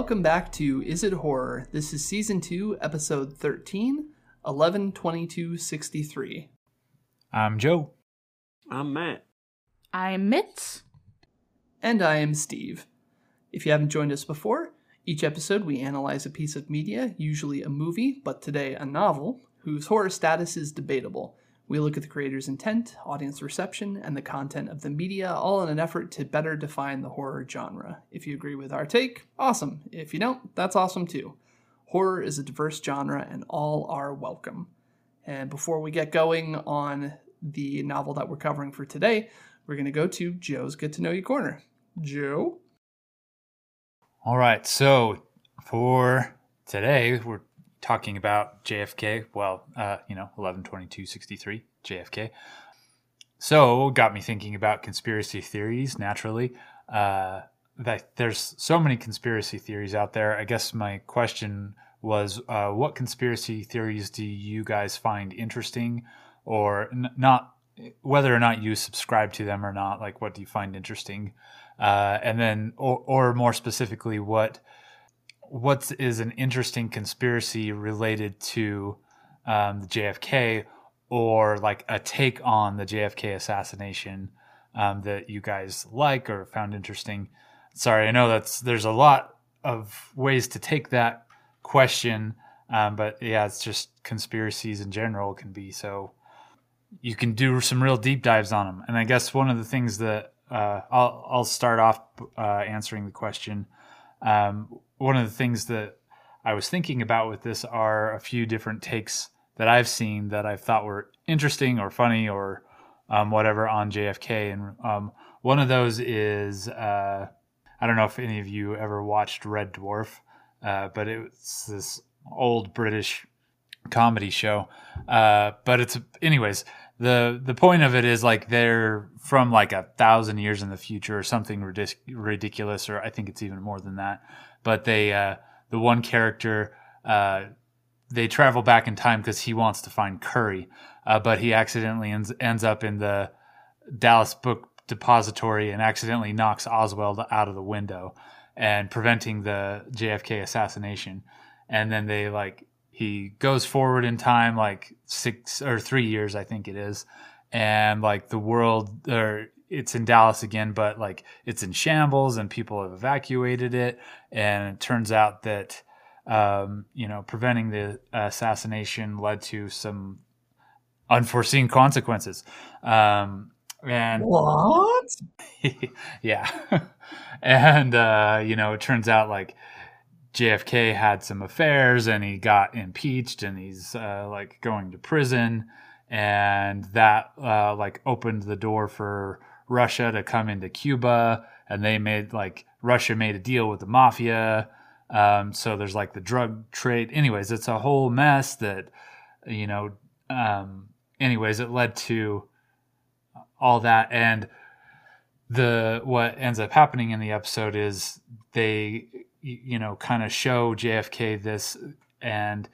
Welcome back to Is It Horror? This is season 2, episode 13, 11 22 I'm Joe. I'm Matt. I'm Mitz. And I am Steve. If you haven't joined us before, each episode we analyze a piece of media, usually a movie, but today a novel, whose horror status is debatable. We look at the creator's intent, audience reception, and the content of the media, all in an effort to better define the horror genre. If you agree with our take, awesome. If you don't, that's awesome too. Horror is a diverse genre, and all are welcome. And before we get going on the novel that we're covering for today, we're going to go to Joe's Get to Know You Corner. Joe? All right. So for today, we're talking about JFK. Well, uh, you know, 11 22 63, JFK. So got me thinking about conspiracy theories naturally. Uh, that there's so many conspiracy theories out there. I guess my question was uh, what conspiracy theories do you guys find interesting or n- not whether or not you subscribe to them or not like what do you find interesting uh, and then or, or more specifically what what is an interesting conspiracy related to um, the JFK or like a take on the JFK assassination um, that you guys like or found interesting. Sorry, I know that's there's a lot of ways to take that question, um, but yeah, it's just conspiracies in general can be so. You can do some real deep dives on them, and I guess one of the things that uh, I'll I'll start off uh, answering the question. Um, one of the things that I was thinking about with this are a few different takes that I've seen that I thought were interesting or funny or um, whatever on JFK. And um, one of those is uh, I don't know if any of you ever watched Red Dwarf, uh, but it's this old British comedy show. Uh, but it's anyways the the point of it is like they're from like a thousand years in the future or something ridic- ridiculous, or I think it's even more than that but they uh, the one character uh, they travel back in time because he wants to find Curry, uh, but he accidentally ends ends up in the Dallas Book Depository and accidentally knocks Oswald out of the window and preventing the JFK assassination. And then they like he goes forward in time like six or three years, I think it is, and like the world or it's in Dallas again, but like it's in shambles and people have evacuated it. And it turns out that, um, you know, preventing the assassination led to some unforeseen consequences. Um, and what? yeah. and, uh, you know, it turns out like JFK had some affairs and he got impeached and he's, uh, like going to prison. And that, uh, like opened the door for, Russia to come into Cuba, and they made like Russia made a deal with the mafia. Um, so there's like the drug trade. Anyways, it's a whole mess that, you know, um, anyways, it led to all that. And the, what ends up happening in the episode is they, you know, kind of show JFK this and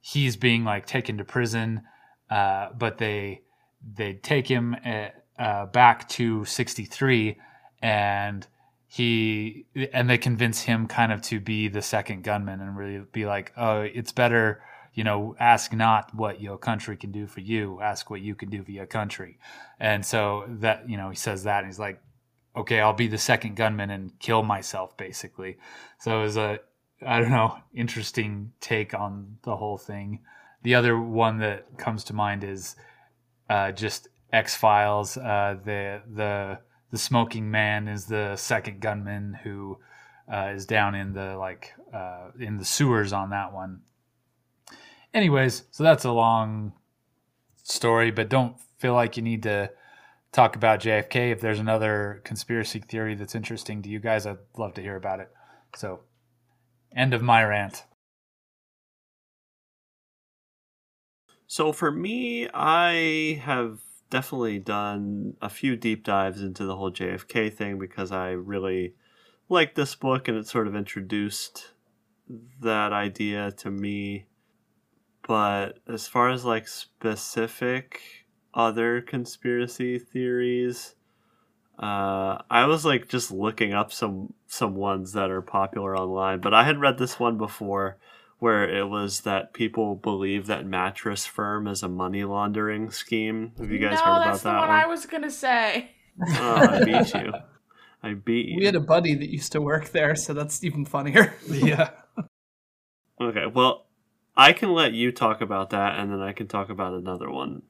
he's being like taken to prison. Uh, but they, they take him at, uh, back to 63 and he and they convince him kind of to be the second gunman and really be like oh it's better you know ask not what your country can do for you ask what you can do for your country. And so that you know he says that and he's like okay i'll be the second gunman and kill myself basically. So it was a i don't know interesting take on the whole thing. The other one that comes to mind is uh, just X Files. Uh, the the the smoking man is the second gunman who uh, is down in the like uh, in the sewers on that one. Anyways, so that's a long story, but don't feel like you need to talk about JFK. If there's another conspiracy theory that's interesting to you guys, I'd love to hear about it. So, end of my rant. So for me, I have definitely done a few deep dives into the whole JFK thing because I really liked this book and it sort of introduced that idea to me. But as far as like specific other conspiracy theories, Uh, I was like just looking up some some ones that are popular online, but I had read this one before where it was that people believe that mattress firm is a money laundering scheme. Have you guys no, heard about that's the that one, one? I was gonna say. Oh, I beat you. I beat you. We had a buddy that used to work there, so that's even funnier. yeah. Okay, well, I can let you talk about that, and then I can talk about another one.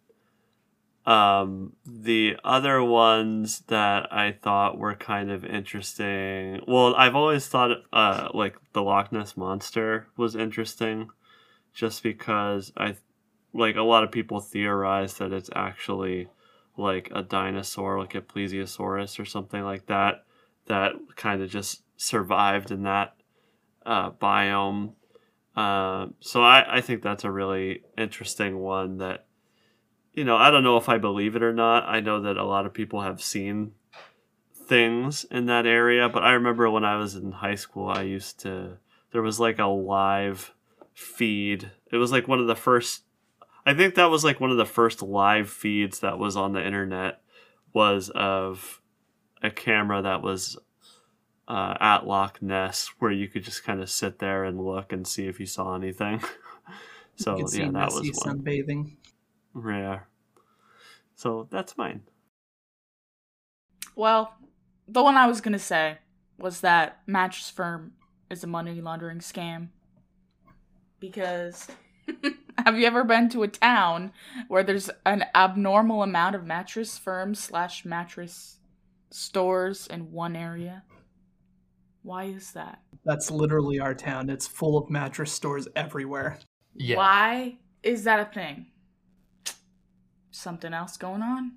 Um, the other ones that I thought were kind of interesting. Well, I've always thought, uh, like the Loch Ness monster was interesting, just because I, like a lot of people theorize that it's actually like a dinosaur, like a plesiosaurus or something like that, that kind of just survived in that uh, biome. Uh, so I, I think that's a really interesting one that, you know, I don't know if I believe it or not. I know that a lot of people have seen things in that area, but I remember when I was in high school, I used to, there was like a live feed. It was like one of the first, I think that was like one of the first live feeds that was on the internet was of a camera that was uh, at Loch Ness where you could just kind of sit there and look and see if you saw anything. so you could see yeah, that was one. sunbathing. Yeah. So that's mine. Well, the one I was gonna say was that mattress firm is a money laundering scam. Because have you ever been to a town where there's an abnormal amount of mattress firms slash mattress stores in one area? Why is that? That's literally our town. It's full of mattress stores everywhere. Yeah. Why is that a thing? Something else going on?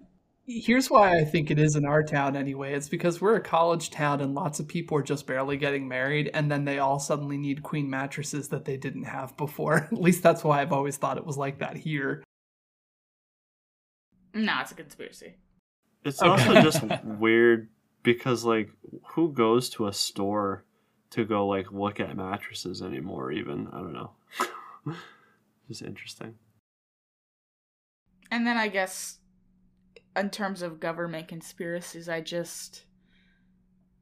Here's why I think it is in our town anyway. It's because we're a college town and lots of people are just barely getting married, and then they all suddenly need queen mattresses that they didn't have before. At least that's why I've always thought it was like that here. No, it's a conspiracy. It's Okay. also just weird because like who goes to a store to go like look at mattresses anymore even? I don't know. just interesting. And then I guess in terms of government conspiracies, I just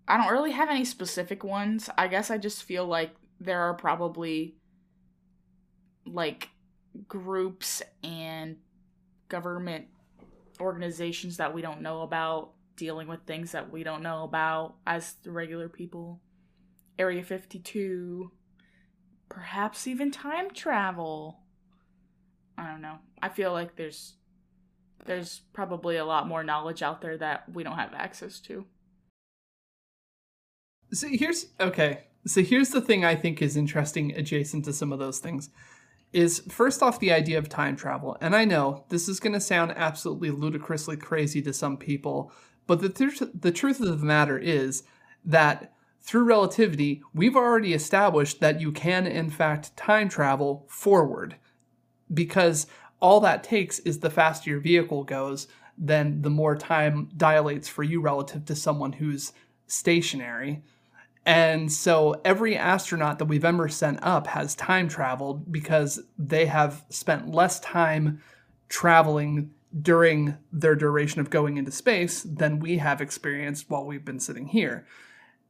I don't really have any specific ones. I guess I just feel like there are probably like groups and government organizations that we don't know about dealing with things that we don't know about as regular people. Area 52, perhaps even time travel. I don't know. I feel like there's there's probably a lot more knowledge out there that we don't have access to. So here's okay. So here's the thing I think is interesting adjacent to some of those things is first off the idea of time travel. And I know this is going to sound absolutely ludicrously crazy to some people, but the truth the truth of the matter is that through relativity, we've already established that you can in fact time travel forward because all that takes is the faster your vehicle goes, then the more time dilates for you relative to someone who's stationary. And so every astronaut that we've ever sent up has time traveled because they have spent less time traveling during their duration of going into space than we have experienced while we've been sitting here.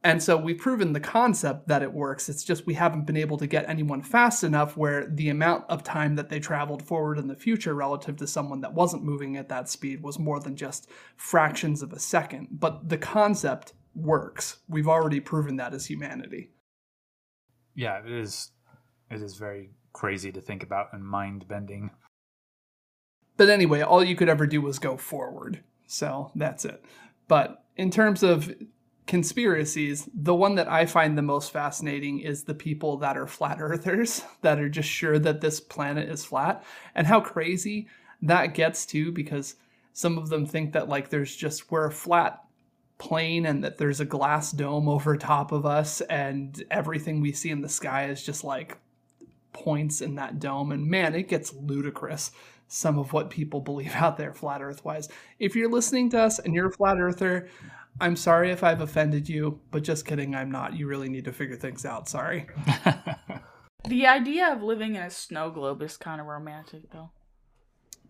And so we've proven the concept that it works. It's just we haven't been able to get anyone fast enough where the amount of time that they traveled forward in the future relative to someone that wasn't moving at that speed was more than just fractions of a second. But the concept works. We've already proven that as humanity. Yeah, it is. It is very crazy to think about and mind bending. But anyway, all you could ever do was go forward. So that's it. But in terms of conspiracies, the one that I find the most fascinating is the people that are flat earthers, that are just sure that this planet is flat, and how crazy that gets to because some of them think that like there's just we're a flat plane and that there's a glass dome over top of us and everything we see in the sky is just like points in that dome and man it gets ludicrous some of what people believe out there flat earth wise if you're listening to us and you're a flat earther i'm sorry if i've offended you but just kidding i'm not you really need to figure things out sorry The idea of living in a snow globe is kind of romantic, though.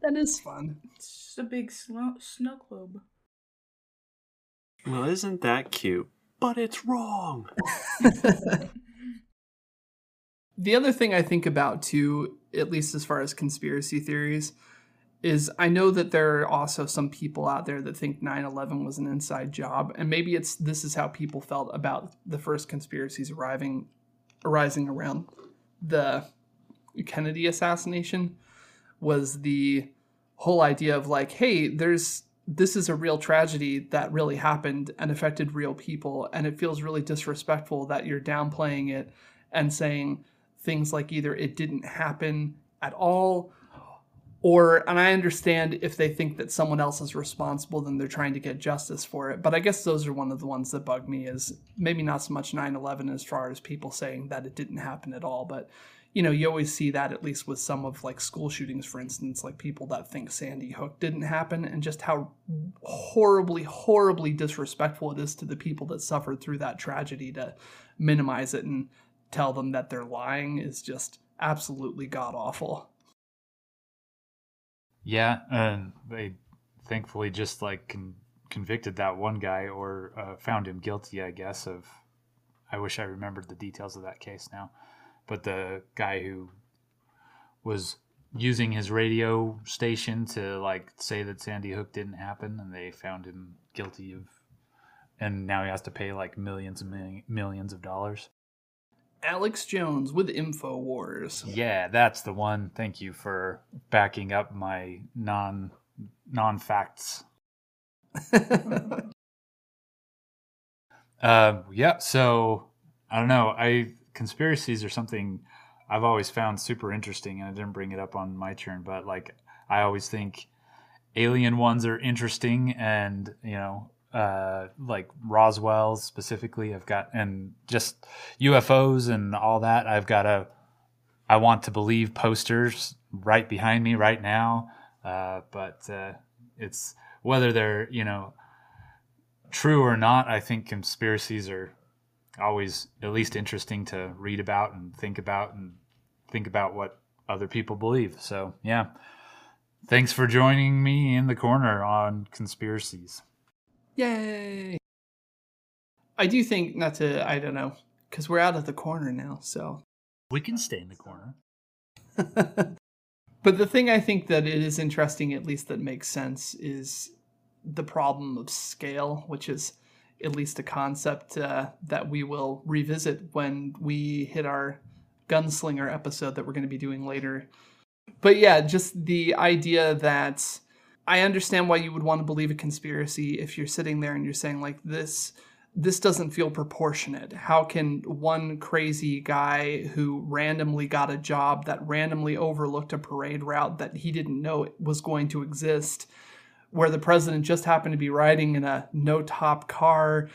that is fun It's just a big snow snow globe. Well, isn't that cute? But it's wrong. the other thing I think about too, at least as far as conspiracy theories, is I know that there are also some people out there that think 9/11 was an inside job, and maybe it's this is how people felt about the first conspiracies arriving arising around the Kennedy assassination was the whole idea of like, hey, there's this is a real tragedy that really happened and affected real people, and it feels really disrespectful that you're downplaying it and saying things like either it didn't happen at all or and i understand if they think that someone else is responsible then they're trying to get justice for it. But i guess those are one of the ones that bug me is maybe not so much 9-11 as far as people saying that it didn't happen at all. But you know you always see that at least with some of like school shootings for instance like people that think sandy hook didn't happen and just how horribly horribly disrespectful it is to the people that suffered through that tragedy to minimize it and tell them that they're lying is just absolutely god awful Yeah, and they thankfully just like con- convicted that one guy or uh, found him guilty, I guess. Of I wish I remembered the details of that case now, but the guy who was using his radio station to like say that Sandy Hook didn't happen, and they found him guilty of, and now he has to pay like millions and million, millions of dollars. Alex jones with infowars Yeah, that's the one. Thank you for backing up my non non facts. Um, yeah, so I don't know. I conspiracies are something I've always found super interesting, and I didn't bring it up on my turn, but like I always think alien ones are interesting, and you know, uh, like Roswell specifically, I've got, and just UFOs and all that. I've got a I want to believe posters right behind me right now, uh, but uh, it's whether they're you know true or not. I think conspiracies are always at least interesting to read about and think about and think about what other people believe. So yeah, thanks for joining me in the corner on conspiracies. Yay! I do think not to. I don't know because we're out of the corner now. So, We can stay in the corner. but the thing I think that it is interesting, at least that makes sense, is the problem of scale, which is at least a concept uh, that we will revisit when we hit our gunslinger episode that we're going to be doing later. But yeah, just the idea that I understand why you would want to believe a conspiracy if you're sitting there and you're saying like this this doesn't feel proportionate. How can one crazy guy who randomly got a job that randomly overlooked a parade route that he didn't know was going to exist where the president just happened to be riding in a no top car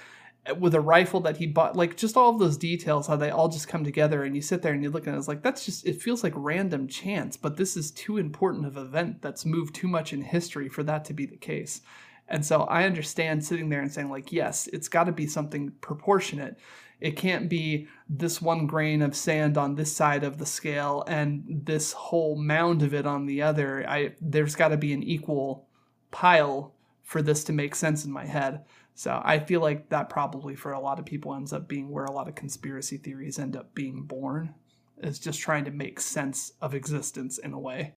with a rifle that he bought like just all of those details how they all just come together and you sit there and you look at it it's like that's just it feels like random chance but this is too important of an event that's moved too much in history for that to be the case. And so i understand sitting there and saying like yes it's got to be something proportionate. It can't be this one grain of sand on this side of the scale and this whole mound of it on the other. I there's got to be an equal pile for this to make sense in my head so I feel like that probably for a lot of people ends up being where a lot of conspiracy theories end up being born, is just trying to make sense of existence in a way.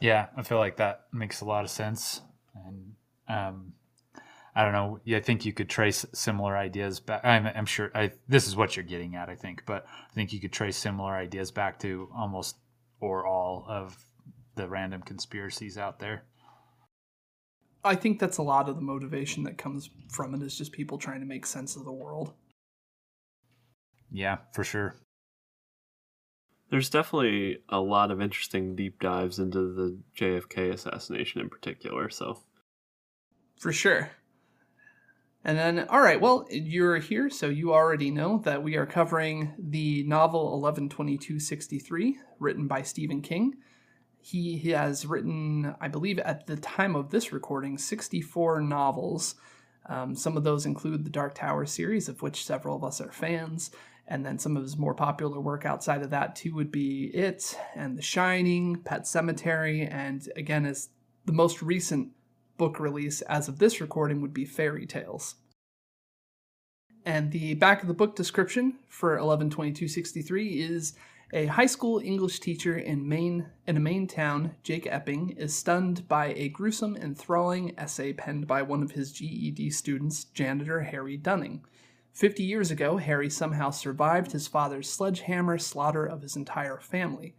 Yeah, I feel like that makes a lot of sense, and um, I don't know. I think you could trace similar ideas back. I'm, I'm sure I, this is what you're getting at. I think, but I think you could trace similar ideas back to almost or all of the random conspiracies out there. I think that's a lot of the motivation that comes from it is just people trying to make sense of the world. Yeah, for sure. There's definitely a lot of interesting deep dives into the JFK assassination in particular. So, For sure. And then, all right, well, you're here, so you already know that we are covering the novel 112263, written by Stephen King. He, has written, I believe, at the time of this recording, 64 novels. Um, some of those include the Dark Tower series, of which several of us are fans. And then some of his more popular work outside of that, too, would be It and The Shining, Pet Sematary, and again, is the most recent book release as of this recording would be Fairy Tales. And the back of the book description for 112263 is a high school English teacher in Maine in a Maine town, Jake Epping, is stunned by a gruesome, enthralling essay penned by one of his GED students, janitor Harry Dunning. Fifty years ago, Harry somehow survived his father's sledgehammer slaughter of his entire family.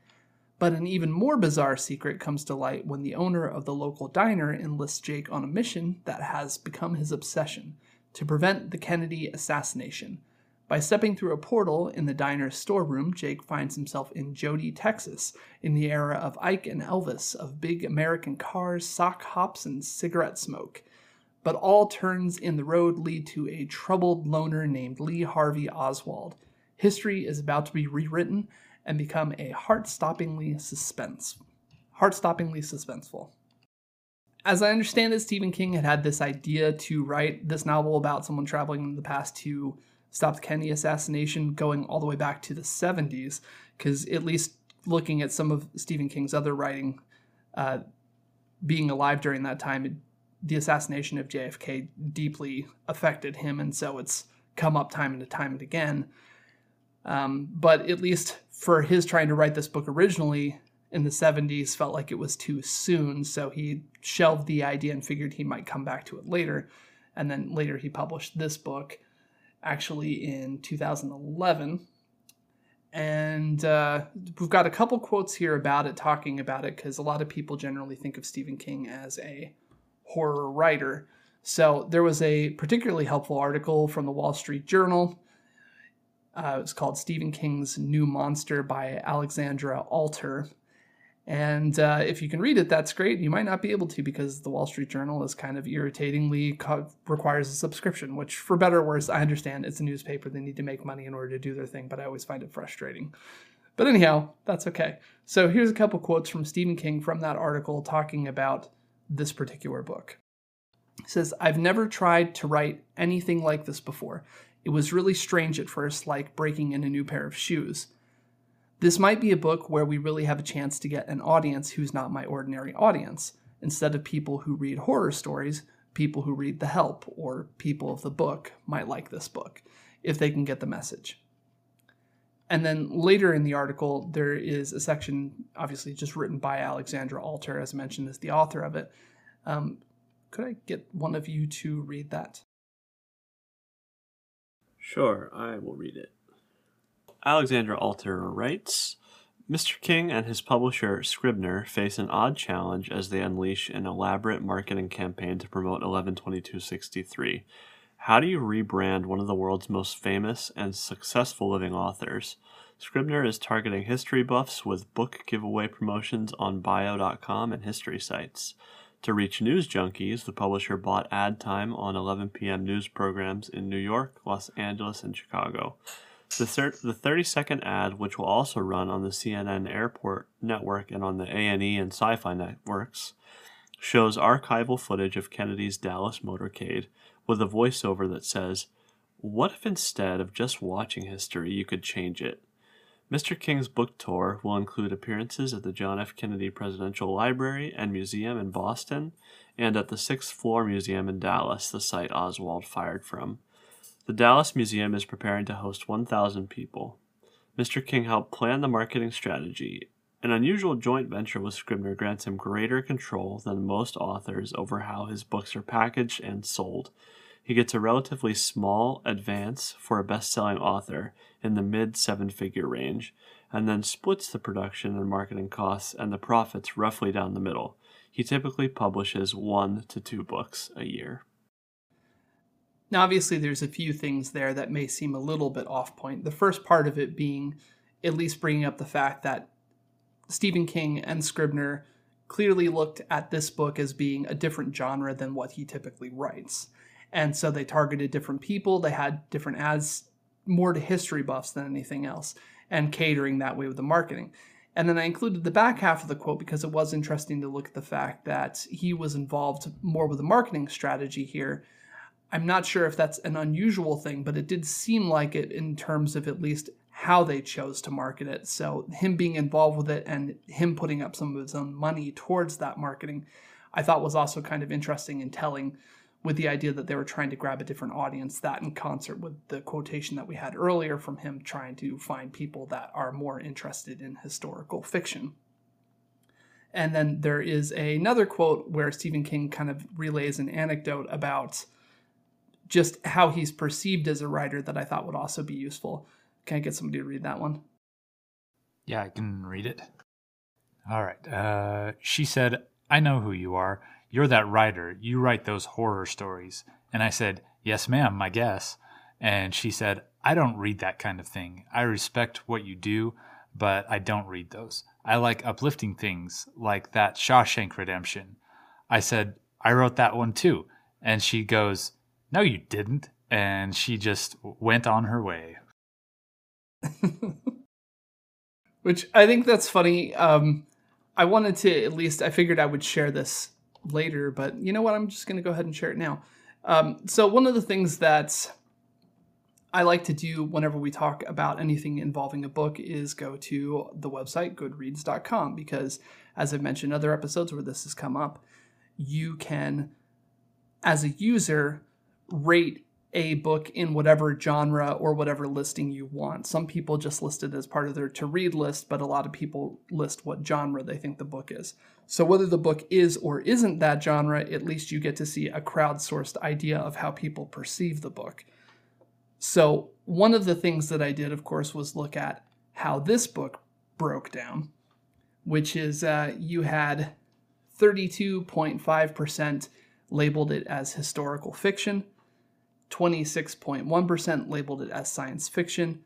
But an even more bizarre secret comes to light when the owner of the local diner enlists Jake on a mission that has become his obsession to prevent the Kennedy assassination. By stepping through a portal in the diner's storeroom, Jake finds himself in Jodie, Texas, in the era of Ike and Elvis, of big American cars, sock hops, and cigarette smoke but all turns in the road lead to a troubled loner named Lee Harvey Oswald. History is about to be rewritten and become a heart-stoppingly suspense, heart-stoppingly suspenseful. As I understand it, Stephen King had had this idea to write this novel about someone traveling in the past to stop the Kennedy assassination, going all the way back to the 70s, because at least looking at some of Stephen King's other writing, uh, being alive during that time, it the assassination of JFK deeply affected him, and so it's come up time and time and again. Um, but at least for his trying to write this book originally in the 70s, felt like it was too soon, so he shelved the idea and figured he might come back to it later. And then later he published this book, actually in 2011. And uh, we've got a couple quotes here about it, talking about it, because a lot of people generally think of Stephen King as a horror writer. So there was a particularly helpful article from the Wall Street Journal. Uh, it was called Stephen King's New Monster by Alexandra Alter. And uh, if you can read it, that's great. You might not be able to because the Wall Street Journal is kind of irritatingly co- requires a subscription, which, for better or worse, I understand it's a newspaper. They need to make money in order to do their thing, but I always find it frustrating. But anyhow, that's okay. So here's a couple quotes from Stephen King from that article talking about this particular book. He says, I've never tried to write anything like this before. It was really strange at first, like breaking in a new pair of shoes. This might be a book where we really have a chance to get an audience who's not my ordinary audience. Instead of people who read horror stories, people who read The Help or people of the book might like this book if they can get the message. And then later in the article, there is a section, obviously just written by Alexandra Alter, as mentioned, as the author of it. Um, could I get one of you to read that? Sure, I will read it. Alexandra Alter writes Mr. King and his publisher Scribner face an odd challenge as they unleash an elaborate marketing campaign to promote 112263 how do you rebrand one of the world's most famous and successful living authors? Scribner is targeting history buffs with book giveaway promotions on bio.com and history sites. To reach news junkies, the publisher bought ad time on 11 p.m. news programs in New York, Los Angeles, and Chicago. The, thir- the 30 second ad, which will also run on the CNN Airport Network and on the A&E and Sci-Fi networks, shows archival footage of Kennedy's Dallas motorcade with a voiceover that says, What if instead of just watching history, you could change it? Mr. King's book tour will include appearances at the John F. Kennedy Presidential Library and Museum in Boston and at the Sixth Floor Museum in Dallas, the site Oswald fired from. The Dallas Museum is preparing to host 1,000 people. Mr. King helped plan the marketing strategy. An unusual joint venture with Scribner grants him greater control than most authors over how his books are packaged and sold, he gets a relatively small advance for a best selling author in the mid seven figure range, and then splits the production and marketing costs and the profits roughly down the middle. He typically publishes one to two books a year. Now, obviously, there's a few things there that may seem a little bit off point. The first part of it being at least bringing up the fact that Stephen King and Scribner clearly looked at this book as being a different genre than what he typically writes. And so they targeted different people. They had different ads, more to history buffs than anything else, and catering that way with the marketing. And then I included the back half of the quote because it was interesting to look at the fact that he was involved more with the marketing strategy here. I'm not sure if that's an unusual thing, but it did seem like it in terms of at least how they chose to market it. So, him being involved with it and him putting up some of his own money towards that marketing I thought was also kind of interesting and telling with the idea that they were trying to grab a different audience, that in concert with the quotation that we had earlier from him trying to find people that are more interested in historical fiction. And then there is another quote where Stephen King kind of relays an anecdote about just how he's perceived as a writer that I thought would also be useful. Can I get somebody to read that one? Yeah, I can read it. All right. Uh, she said, I know who you are. You're that writer. You write those horror stories. And I said, Yes, ma'am, I guess. And she said, I don't read that kind of thing. I respect what you do, but I don't read those. I like uplifting things like that Shawshank Redemption. I said, I wrote that one too. And she goes, No, you didn't. And she just went on her way. Which I think that's funny. Um, I wanted to at least, I figured I would share this later, but you know what? I'm just going to go ahead and share it now. Um, so, one of the things that I like to do whenever we talk about anything involving a book is go to the website goodreads.com because, as I've mentioned other episodes where this has come up, you can, as a user, rate a book in whatever genre or whatever listing you want. Some people just list it as part of their to read list, but a lot of people list what genre they think the book is. So whether the book is or isn't that genre, at least you get to see a crowdsourced idea of how people perceive the book. So one of the things that I did, of course, was look at how this book broke down, which is uh, you had 32.5% labeled it as historical fiction. 26.1% labeled it as science fiction,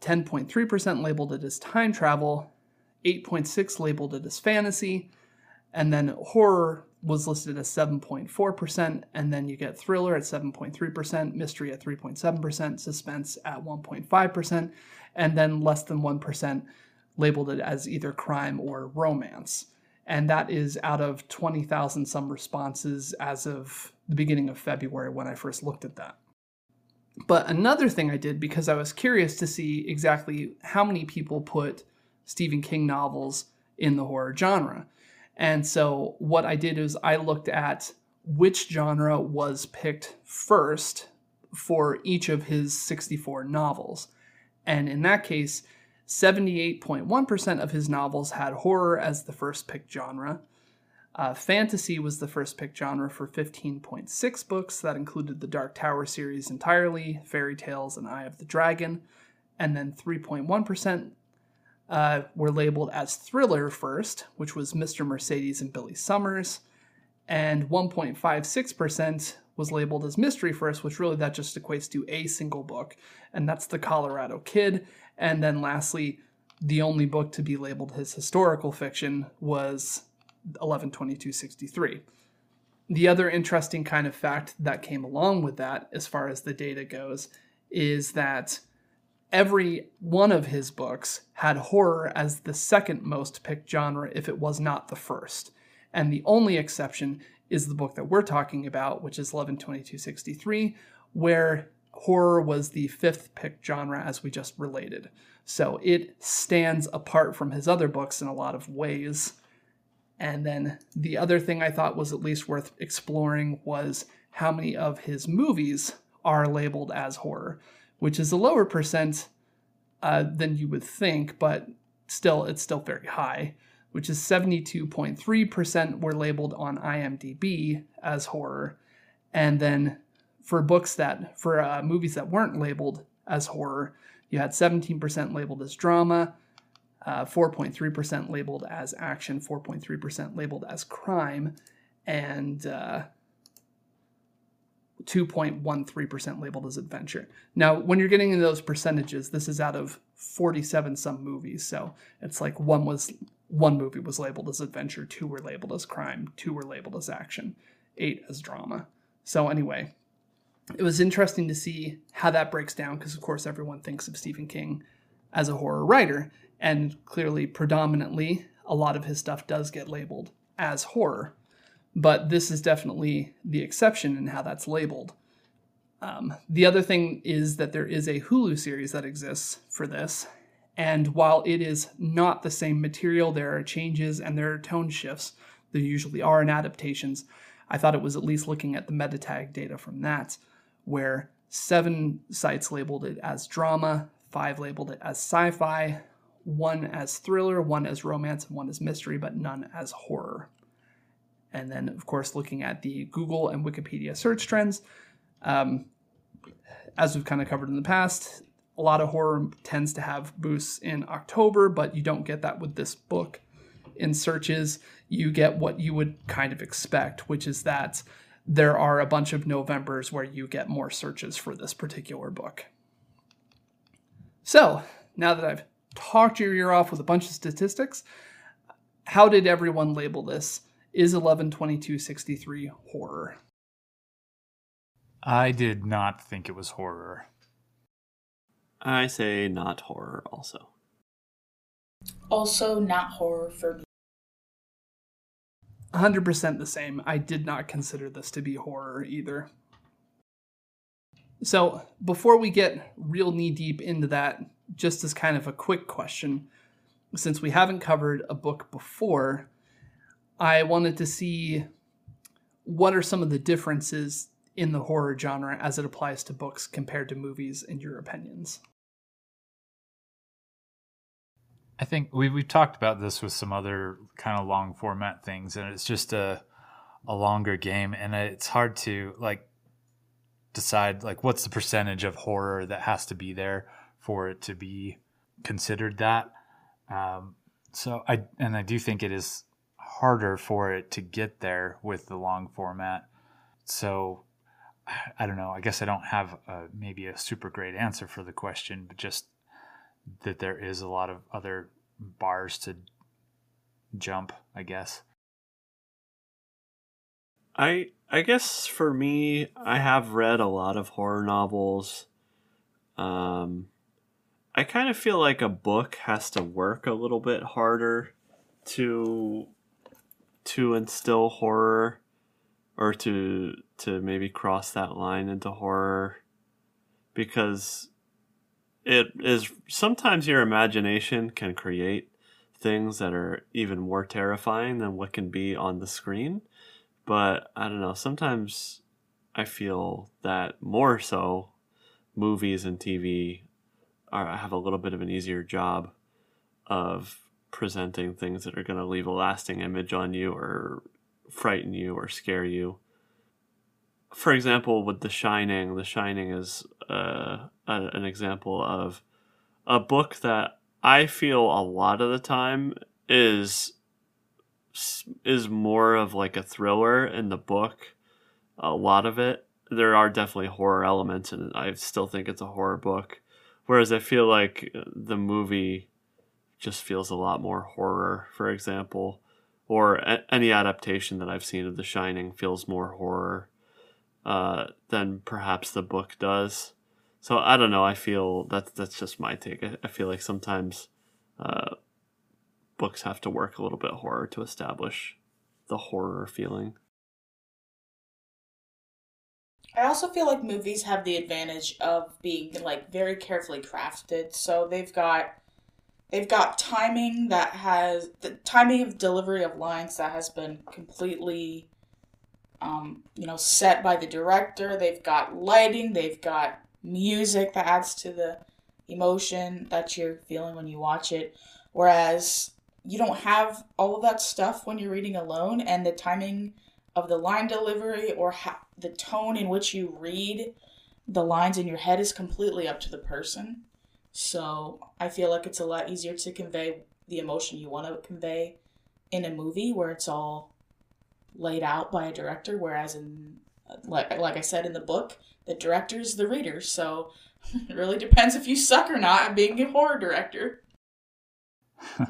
10.3% labeled it as time travel, 8.6 labeled it as fantasy, and then horror was listed as 7.4%, and then you get thriller at 7.3%, mystery at 3.7%, suspense at 1.5%, and then less than 1% labeled it as either crime or romance. And that is out of 20,000 some responses as of the beginning of February when I first looked at that. But another thing I did because I was curious to see exactly how many people put Stephen King novels in the horror genre. And so what I did is I looked at which genre was picked first for each of his 64 novels. And in that case, 78.1% of his novels had horror as the first pick genre. Uh, fantasy was the first pick genre for 15.6 books. That included the Dark Tower series entirely, Fairy Tales, and Eye of the Dragon. And then 3.1% uh, were labeled as thriller first, which was Mr. Mercedes and Billy Summers. And 1.56% was labeled as mystery first, which really that just equates to a single book, and that's The Colorado Kid. And then lastly, the only book to be labeled as historical fiction was 112263. The other interesting kind of fact that came along with that, as far as the data goes, is that every one of his books had horror as the second most picked genre if it was not the first. And the only exception is the book that we're talking about, which is 112263, where horror was the fifth pick genre as we just related. So it stands apart from his other books in a lot of ways. And then the other thing I thought was at least worth exploring was how many of his movies are labeled as horror, which is a lower percent uh, than you would think, but still, it's still very high, which is 72.3% were labeled on IMDb as horror. And then for books that, for uh, movies that weren't labeled as horror, you had 17% labeled as drama, uh, 4.3% labeled as action, 4.3% labeled as crime, and uh, 2.13% labeled as adventure. Now, when you're getting into those percentages, this is out of 47 some movies, so it's like one was one movie was labeled as adventure, two were labeled as crime, two were labeled as action, eight as drama. So anyway, it was interesting to see how that breaks down because of course everyone thinks of Stephen King as a horror writer and clearly, predominantly, a lot of his stuff does get labeled as horror. But this is definitely the exception in how that's labeled. Um, the other thing is that there is a Hulu series that exists for this. And while it is not the same material, there are changes and there are tone shifts. there usually are in adaptations. I thought it was at least looking at the meta tag data from that, where seven sites labeled it as drama, five labeled it as sci fi, one as thriller, one as romance, and one as mystery, but none as horror. And then, of course, looking at the Google and Wikipedia search trends, um, as we've kind of covered in the past, a lot of horror tends to have boosts in October, but you don't get that with this book. In searches, you get what you would kind of expect, which is that there are a bunch of Novembers where you get more searches for this particular book. So, now that I've talked your ear off with a bunch of statistics, how did everyone label this? Is 112263 horror? I did not think it was horror. I say not horror also. Also, not horror for me. 100% the same. I did not consider this to be horror either. So, before we get real knee deep into that, just as kind of a quick question, since we haven't covered a book before, I wanted to see what are some of the differences in the horror genre as it applies to books compared to movies, in your opinions. I think we we've talked about this with some other kind of long format things, and it's just a a longer game, and it's hard to like decide like what's the percentage of horror that has to be there for it to be considered that. Um, so I and I do think it is harder for it to get there with the long format. So I don't know. I guess I don't have a, maybe a super great answer for the question, but just that there is a lot of other bars to jump, I guess. I I guess for me, I have read a lot of horror novels. Um, I kind of feel like a book has to work a little bit harder to to instill horror or to to maybe cross that line into horror because it is sometimes your imagination can create things that are even more terrifying than what can be on the screen. But i don't know sometimes i feel that more so movies and tv are have a little bit of an easier job of presenting things that are going to leave a lasting image on you or frighten you or scare you for example, with The Shining, The Shining is uh, a, an example of a book that I feel a lot of the time is is more of like a thriller in the book. A lot of it, there are definitely horror elements, and I still think it's a horror book. Whereas I feel like the movie just feels a lot more horror, for example, or a- any adaptation that I've seen of The Shining feels more horror uh, than perhaps the book does. So I don't know. I feel that's that's just my take. I, I feel like sometimes uh, books have to work a little bit harder to establish the horror feeling. I also feel like movies have the advantage of being like very carefully crafted. So they've got they've got timing that has the timing of delivery of lines that has been completely um, you know, set by the director. They've got lighting, they've got music that adds to the emotion that you're feeling when you watch it. Whereas you don't have all of that stuff when you're reading alone, and the timing of the line delivery or ha- the tone in which you read the lines in your head is completely up to the person. So I feel like it's a lot easier to convey the emotion you want to convey in a movie where it's all laid out by a director, whereas in like like I said in the book, the director is the reader. So it really depends if you suck or not at being a horror director.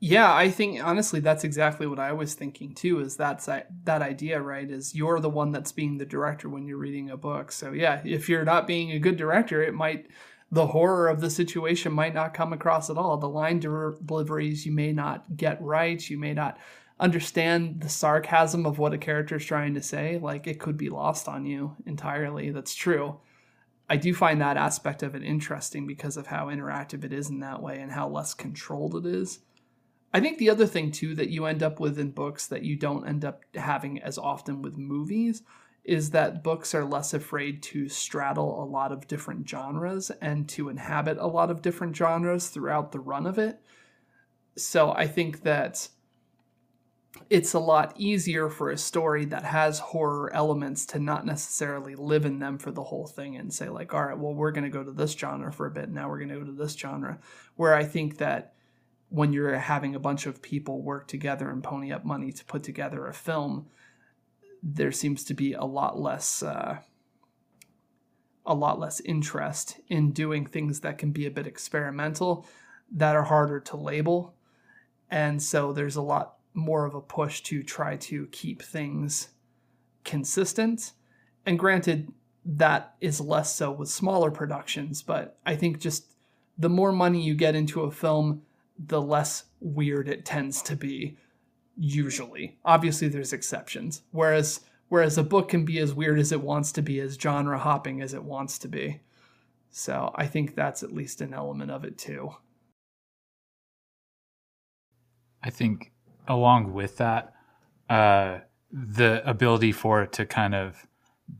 yeah, I think honestly that's exactly what I was thinking too. Is that's that idea right? Is you're the one that's being the director when you're reading a book. So yeah, if you're not being a good director, it might the horror of the situation might not come across at all. The line deliveries you may not get right. You may not understand the sarcasm of what a character is trying to say, like it could be lost on you entirely. That's true. I do find that aspect of it interesting because of how interactive it is in that way and how less controlled it is. I think the other thing too that you end up with in books that you don't end up having as often with movies is that books are less afraid to straddle a lot of different genres and to inhabit a lot of different genres throughout the run of it. So I think that it's a lot easier for a story that has horror elements to not necessarily live in them for the whole thing and say like all right well we're going to go to this genre for a bit. Now we're going to go to this genre. Where i think that when you're having a bunch of people work together and pony up money to put together a film there seems to be a lot less uh, a lot less interest in doing things that can be a bit experimental that are harder to label. And so there's a lot more of a push to try to keep things consistent. And granted, that is less so with smaller productions, but I think just the more money you get into a film, the less weird it tends to be usually. Obviously there's exceptions. Whereas whereas a book can be as weird as it wants to be, as genre hopping as it wants to be. So I think that's at least an element of it too. I think along with that, uh, the ability for it to kind of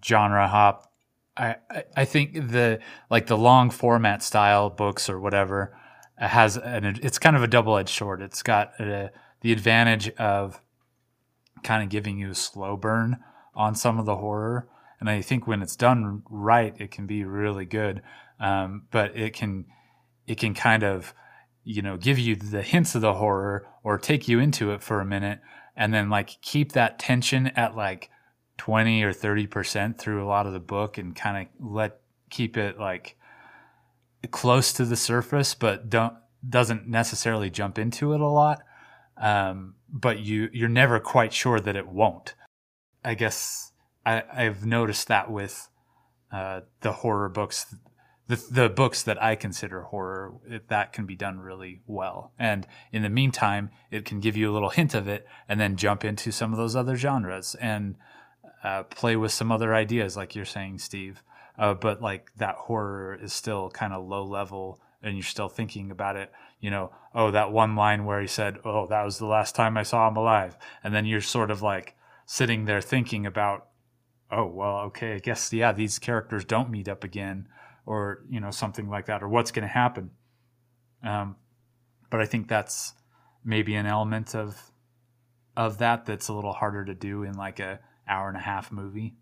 genre hop. I, I think the like the long format style books or whatever has an it's kind of a double edged sword. It's got a, the advantage of kind of giving you a slow burn on some of the horror, and I think when it's done right, it can be really good. Um, but it can it can kind of you know, give you the hints of the horror or take you into it for a minute and then like keep that tension at like 20 or 30% through a lot of the book and kind of let keep it like close to the surface but don't doesn't necessarily jump into it a lot um, but you you're never quite sure that it won't. I guess I, i've noticed that with uh, the horror books the, books that I consider horror, it, that can be done really well. And in the meantime, it can give you a little hint of it and then jump into some of those other genres and uh, play with some other ideas, like you're saying, Steve. Uh, but like that horror is still kind of low level and you're still thinking about it. You know, oh, that one line where he said, oh, that was the last time I saw him alive. And then you're sort of like sitting there thinking about, oh, well, okay, I guess, yeah, these characters don't meet up again or you know something like that or what's going to happen. Um, but i think that's maybe an element of of that that's a little harder to do in like a hour and a half movie.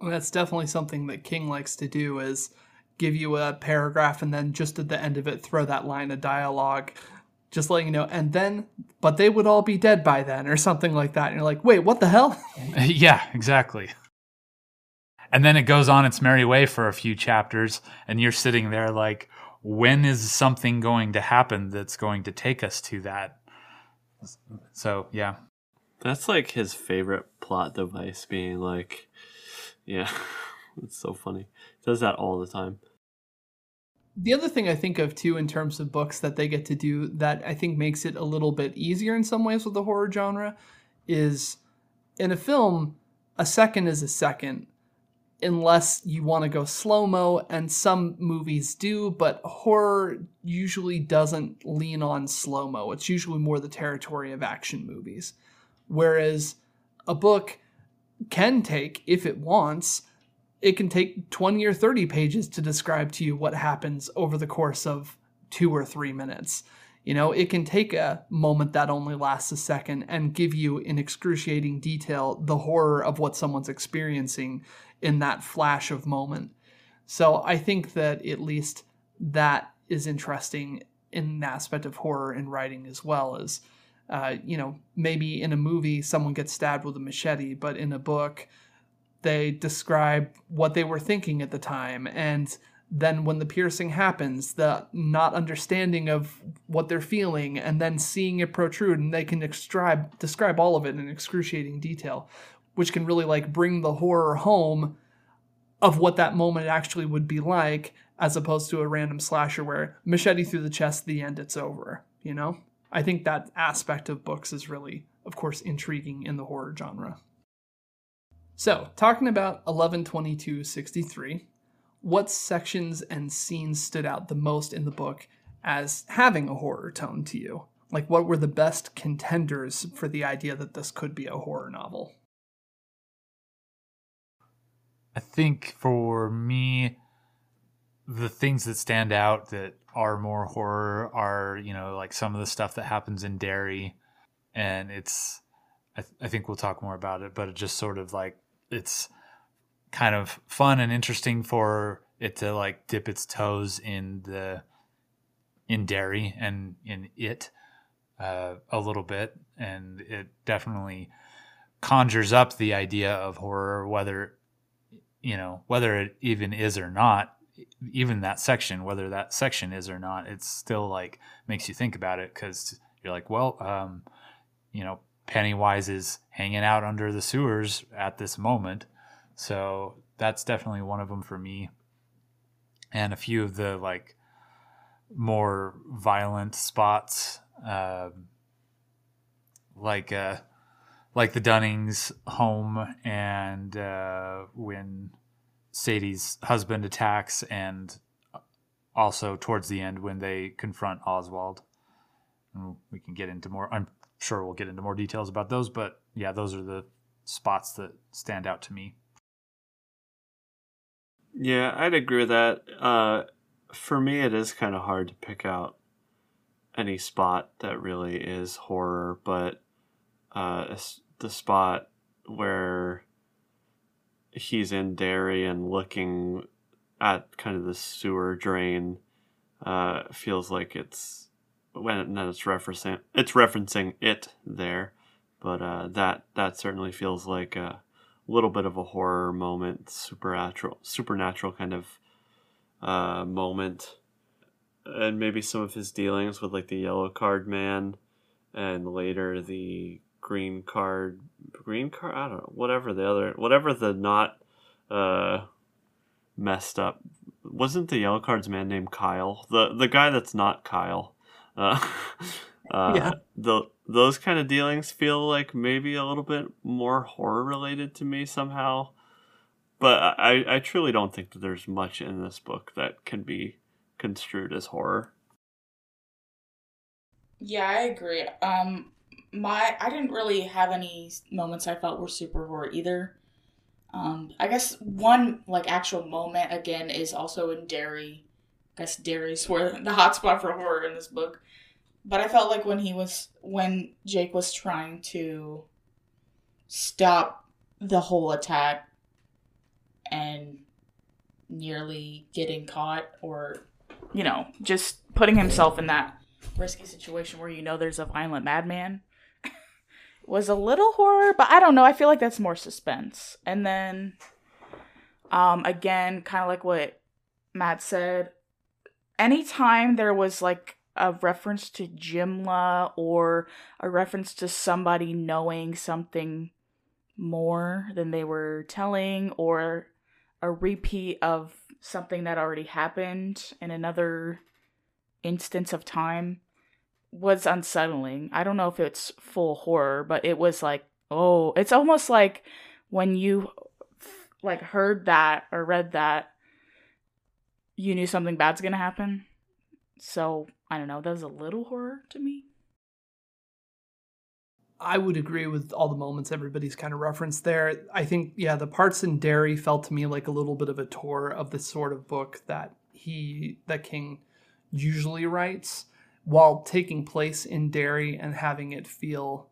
Well, that's definitely something that king likes to do is give you a paragraph and then just at the end of it throw that line of dialogue just letting you know and then but they would all be dead by then or something like that. And you're like wait what the hell? Yeah exactly and then it goes on its merry way for a few chapters and you're sitting there like when is something going to happen that's going to take us to that? So yeah. That's like his favorite plot device being like yeah it's so funny. He does that all the time. The other thing I think of too in terms of books that they get to do that I think makes it a little bit easier in some ways with the horror genre is in a film, a second is a second unless you want to go slow mo, and some movies do, but horror usually doesn't lean on slow mo. It's usually more the territory of action movies. Whereas a book can take, if it wants, it can take 20 or 30 pages to describe to you what happens over the course of two or three minutes. You know, it can take a moment that only lasts a second and give you in excruciating detail the horror of what someone's experiencing in that flash of moment. So I think that at least that is interesting in an aspect of horror in writing as well as uh, you know maybe in a movie someone gets stabbed with a machete but in a book they describe what they were thinking at the time and then when the piercing happens the not understanding of what they're feeling and then seeing it protrude and they can describe describe all of it in excruciating detail which can really like bring the horror home of what that moment actually would be like as opposed to a random slasher where machete through the chest the end it's over you know? I think that aspect of books is really of course intriguing in the horror genre. So talking about 112263 what sections and scenes stood out the most in the book as having a horror tone to you? Like, what were the best contenders for the idea that this could be a horror novel? I think for me, the things that stand out that are more horror are, you know, like some of the stuff that happens in Derry. And it's, I, th- I think we'll talk more about it, but it just sort of like, it's kind of fun and interesting for it to like dip its toes in the, in Derry and in it uh, a little bit. And it definitely conjures up the idea of horror, whether you know whether it even is or not even that section whether that section is or not it's still like makes you think about it because you're like well um, you know pennywise is hanging out under the sewers at this moment. So that's definitely one of them for me. And a few of the like more violent spots uh, like uh like the Dunnings home and uh, when Sadie's husband attacks, and also towards the end when they confront Oswald. we can get into more. I'm sure we'll get into more details about those, but yeah, those are the spots that stand out to me. Yeah, I'd agree with that. Uh, for me, it is kind of hard to pick out any spot that really is horror, but uh, the spot where he's in Derry and looking at kind of the sewer drain uh, feels like it's when it's referencing it's referencing it there, but uh, that that certainly feels like a little bit of a horror moment, supernatural supernatural kind of uh, moment, and maybe some of his dealings with like the yellow card man, and later the green card, green card. I don't know. Whatever the other, whatever the not uh, messed up. Wasn't the yellow cards man named Kyle? The the guy that's not Kyle. Uh, uh, yeah. The those kind of dealings feel like maybe a little bit more horror related to me somehow. But I, I truly don't think that there's much in this book that can be construed as horror. Yeah, I agree. Um, my I didn't really have any moments I felt were super horror either. Um, I guess one like actual moment again is also in Derry. I guess Derry's where the hotspot for horror in this book. But I felt like when he was when Jake was trying to stop the whole attack and nearly getting caught or you know just putting himself in that risky situation where you know there's a violent madman was a little horror, but I don't know. I feel like that's more suspense. And then, um, again, kind of like what Matt said, anytime there was like a reference to Jimla or a reference to somebody knowing something more than they were telling or a repeat of something that already happened in another instance of time was unsettling. I don't know if it's full horror, but it was like, oh, it's almost like when you like heard that or read that, you knew something bad's gonna happen. So I don't know. That was a little horror to me. I would agree with all the moments everybody's kind of referenced there. I think, yeah, the parts in Derry felt to me like a little bit of a tour of the sort of book that he, that King usually writes while taking place in Derry and having it feel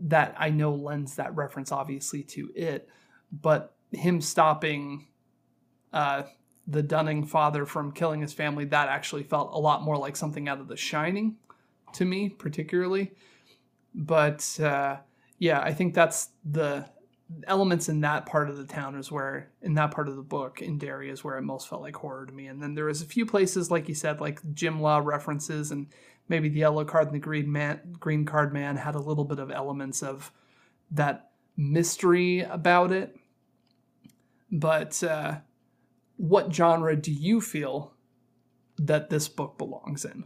that I know lends that reference obviously to it, but him stopping uh, the Dunning father from killing his family, that actually felt a lot more like something out of The Shining to me, particularly. But uh, yeah, I think that's the elements in that part of the town is where in that part of the book in Derry is where it most felt like horror to me. And then there was a few places, like you said, like Jimla references and maybe the yellow card and the green man green card man had a little bit of elements of that mystery about it. But uh, what genre do you feel that this book belongs in?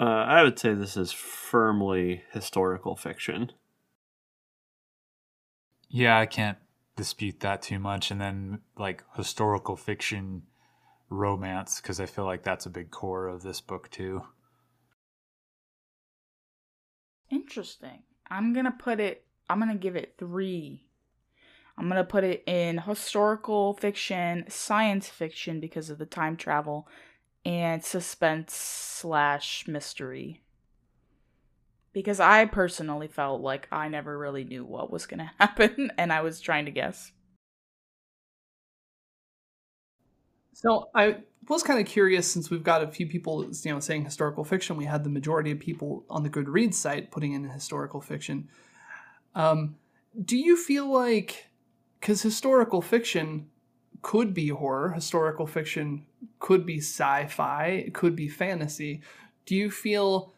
Uh, I would say this is firmly historical fiction. Yeah, I can't dispute that too much. And then like historical fiction romance, because I feel like that's a big core of this book too. Interesting. I'm gonna put it. I'm gonna give it three. I'm gonna put it in historical fiction, science fiction because of the time travel, and suspense slash mystery. Because I personally felt like I never really knew what was gonna happen, and I was trying to guess. So I was kind of curious since we've got a few people, you know, saying historical fiction. We had the majority of people on the Goodreads site putting in historical fiction. Um, do you feel like, because historical fiction could be horror, historical fiction could be sci-fi, it could be fantasy. Do you feel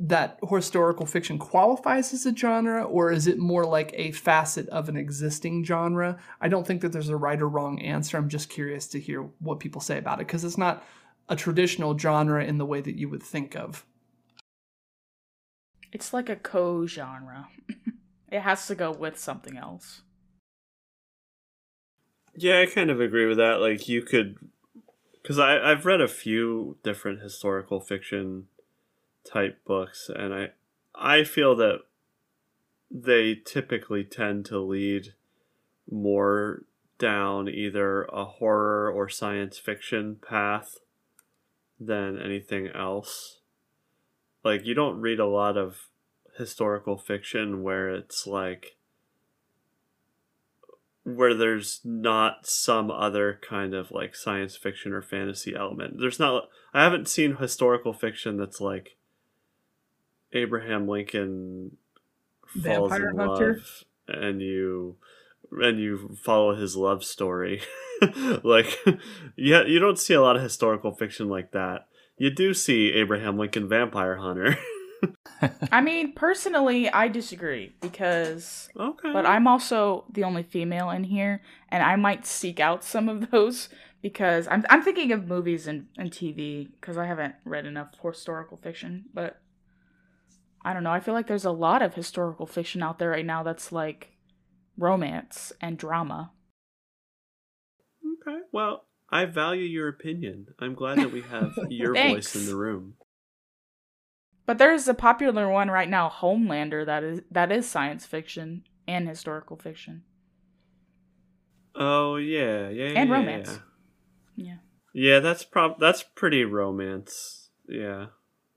that historical fiction qualifies as a genre, or is it more like a facet of an existing genre? I don't think that there's a right or wrong answer. I'm just curious to hear what people say about it because it's not a traditional genre in the way that you would think of. It's like a co genre, it has to go with something else. Yeah, I kind of agree with that. Like, you could. Because I've read a few different historical fiction type books and I I feel that they typically tend to lead more down either a horror or science fiction path than anything else. Like you don't read a lot of historical fiction where it's like where there's not some other kind of like science fiction or fantasy element. There's not I haven't seen historical fiction that's like Abraham Lincoln falls Vampire in Hunter? love and you and you follow his love story. like yeah, you don't see a lot of historical fiction like that. You do see Abraham Lincoln Vampire Hunter. I mean, personally, I disagree because okay. but I'm also the only female in here, and I might seek out some of those because I'm I'm thinking of movies and, and TV because I haven't read enough historical fiction. But I don't know. I feel like there's a lot of historical fiction out there right now that's like romance and drama. Okay. Well, I value your opinion. I'm glad that we have your voice in the room. But there's a popular one right now, Homelander, that is that is science fiction and historical fiction. Oh yeah, yeah, And yeah, romance. Yeah. Yeah. yeah, that's prob that's pretty romance. Yeah,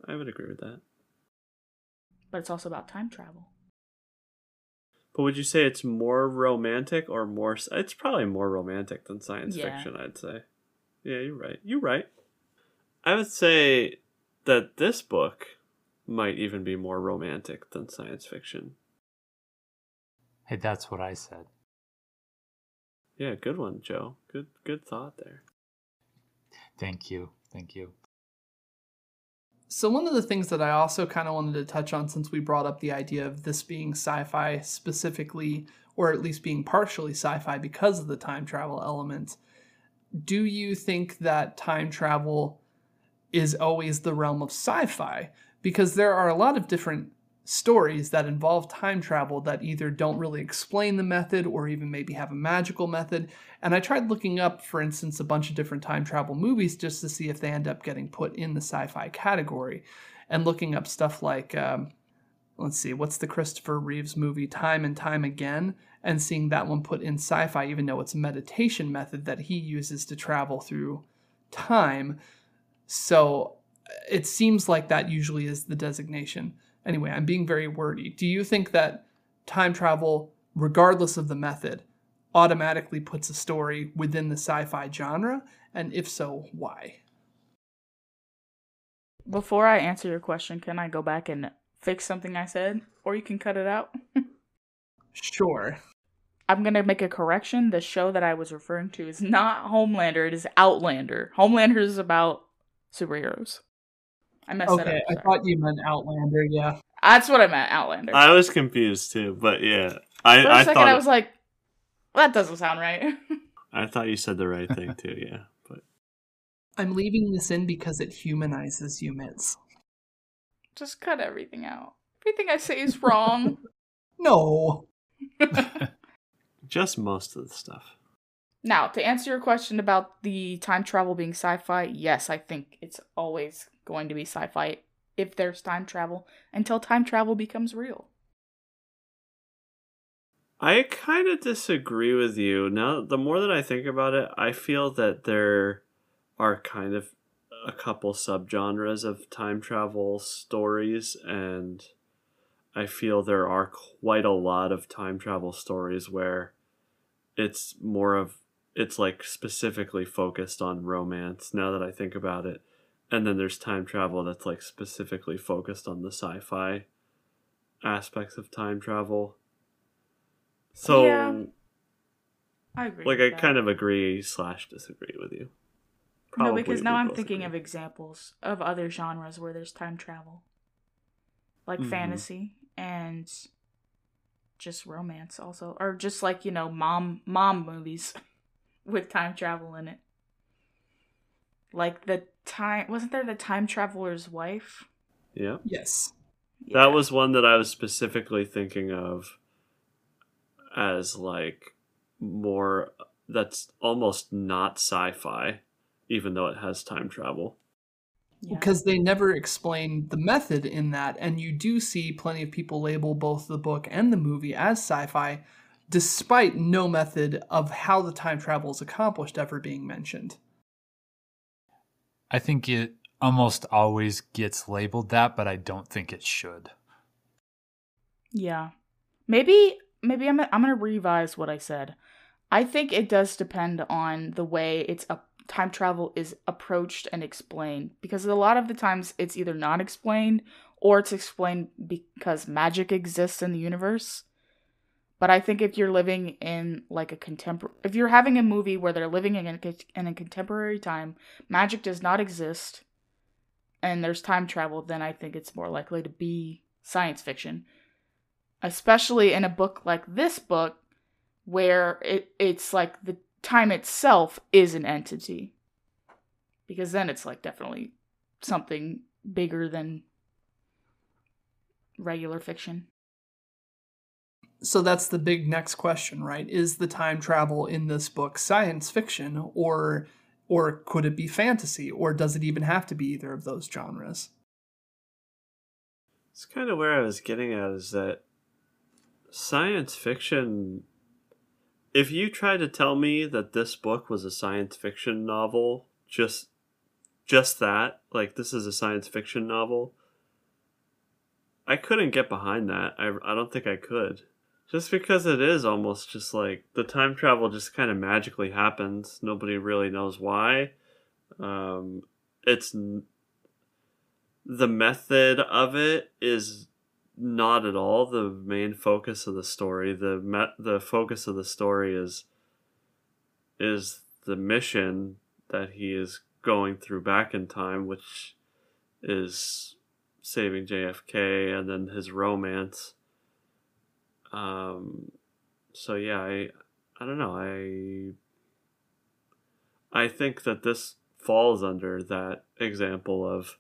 I would agree with that. But it's also about time travel. But would you say it's more romantic or more? It's probably more romantic than science Yeah. fiction. I'd say. Yeah, you're right. You're right. I would say that this book might even be more romantic than science fiction. Hey, that's what I said. Yeah, good one, Joe. Good, good thought there. Thank you. Thank you. So one of the things that I also kind of wanted to touch on since we brought up the idea of this being sci-fi specifically or at least being partially sci-fi because of the time travel element. Do you think that time travel is always the realm of sci-fi? Because there are a lot of different stories that involve time travel that either don't really explain the method or even maybe have a magical method. And I tried looking up, for instance, a bunch of different time travel movies just to see if they end up getting put in the sci fi category. And looking up stuff like, um, let's see, what's the Christopher Reeves movie, Time and Time Again, and seeing that one put in sci fi, even though it's a meditation method that he uses to travel through time. So it seems like that usually is the designation. Anyway, I'm being very wordy. Do you think that time travel, regardless of the method, automatically puts a story within the sci fi genre? And if so, why? Before I answer your question, can I go back and fix something I said? Or you can cut it out? Sure. I'm gonna make a correction. The show that I was referring to is not Homelander, it is Outlander. Homelander is about superheroes. I messed that Okay, up. I thought you meant Outlander, yeah. That's what I meant, Outlander. I was confused too, but yeah, I For a I second, thought I was like, that doesn't sound right. I thought you said the right thing too. Yeah, but I'm leaving this in because it humanizes you, Mitz. Just cut everything out. Everything I say is wrong. No. just most of the stuff. now, to answer your question about the time travel being sci fi, yes, I think it's always going to be sci fi if there's time travel until time travel becomes real. I kind of disagree with you. Now, the more that I think about it, I feel that there are kind of a couple subgenres of time travel stories, and I feel there are quite a lot of time travel stories where it's more of it's like specifically focused on romance now that I think about it. And then there's time travel that's like specifically focused on the sci-fi aspects of time travel. So Yeah, I agree. like I that. kind of agree slash disagree with you. no, because now I'm thinking agree. of examples of other genres where there's time travel, like Mhm. fantasy and just romance, also, or just like you know, mom mom movies with time travel in it. Like the time wasn't there the time traveler's wife? Yeah. Yes. Yeah. That was one that I was specifically thinking of as like more that's almost not sci-fi even though it has time travel. Yeah. because they never explain the method in that and you do see plenty of people label both the book and the movie as sci-fi despite no method of how the time travel is accomplished ever being mentioned I think it almost always gets labeled that, but I don't think it should. Yeah. Maybe maybe I'm I'm going to revise what I said. I think it does depend on the way it's a time travel is approached and explained because a lot of the times it's either not explained or it's explained because magic exists in the universe. But I think if you're living in like a contemporary if you're having a movie where they're living in a, in a contemporary time, magic does not exist and there's time travel, then I think it's more likely to be science fiction. Especially in a book like this book where it, it's like the time itself is an entity. Because then it's like definitely something bigger than regular fiction so that's the big next question right is the time travel in this book science fiction or or could it be fantasy or does it even have to be either of those genres It's kind of where I was getting at is that science fiction if you try to tell me that this book was a science fiction novel, just just that, like this is a science fiction novel, I couldn't get behind that. I I don't think I could. Just because it is almost just like the time travel just kind of magically happens. Nobody really knows why. Um, it's the method of it is not at all the main focus of the story. The me- the focus of the story is is the mission that he is going through back in time, which is saving JFK, and then his romance. Um, so yeah, I I don't know. I I think that this falls under that example of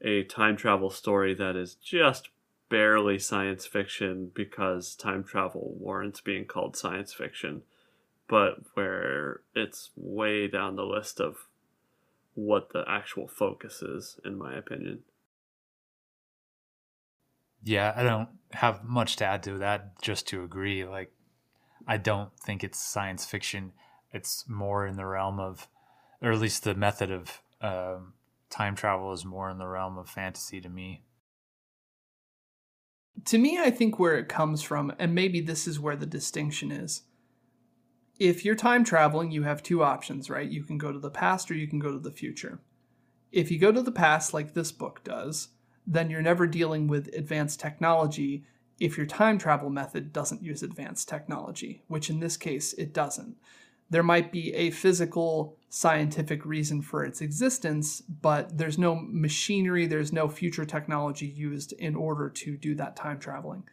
a time travel story that is just barely science fiction because time travel warrants being called science fiction, but where it's way down the list of what the actual focus is, in my opinion. Yeah, I don't have much to add to that, just to agree. Like, I don't think it's science fiction. It's more in the realm of, or at least the method of um, time travel is more in the realm of fantasy to me. to me, I think where it comes from, and maybe this is where the distinction is. If you're time traveling, you have two options, right? You can go to the past or you can go to the future. If you go to the past, like this book does, then you're never dealing with advanced technology if your time travel method doesn't use advanced technology, which in this case it doesn't. There might be a physical, scientific reason for its existence, but there's no machinery, there's no future technology used in order to do that time traveling.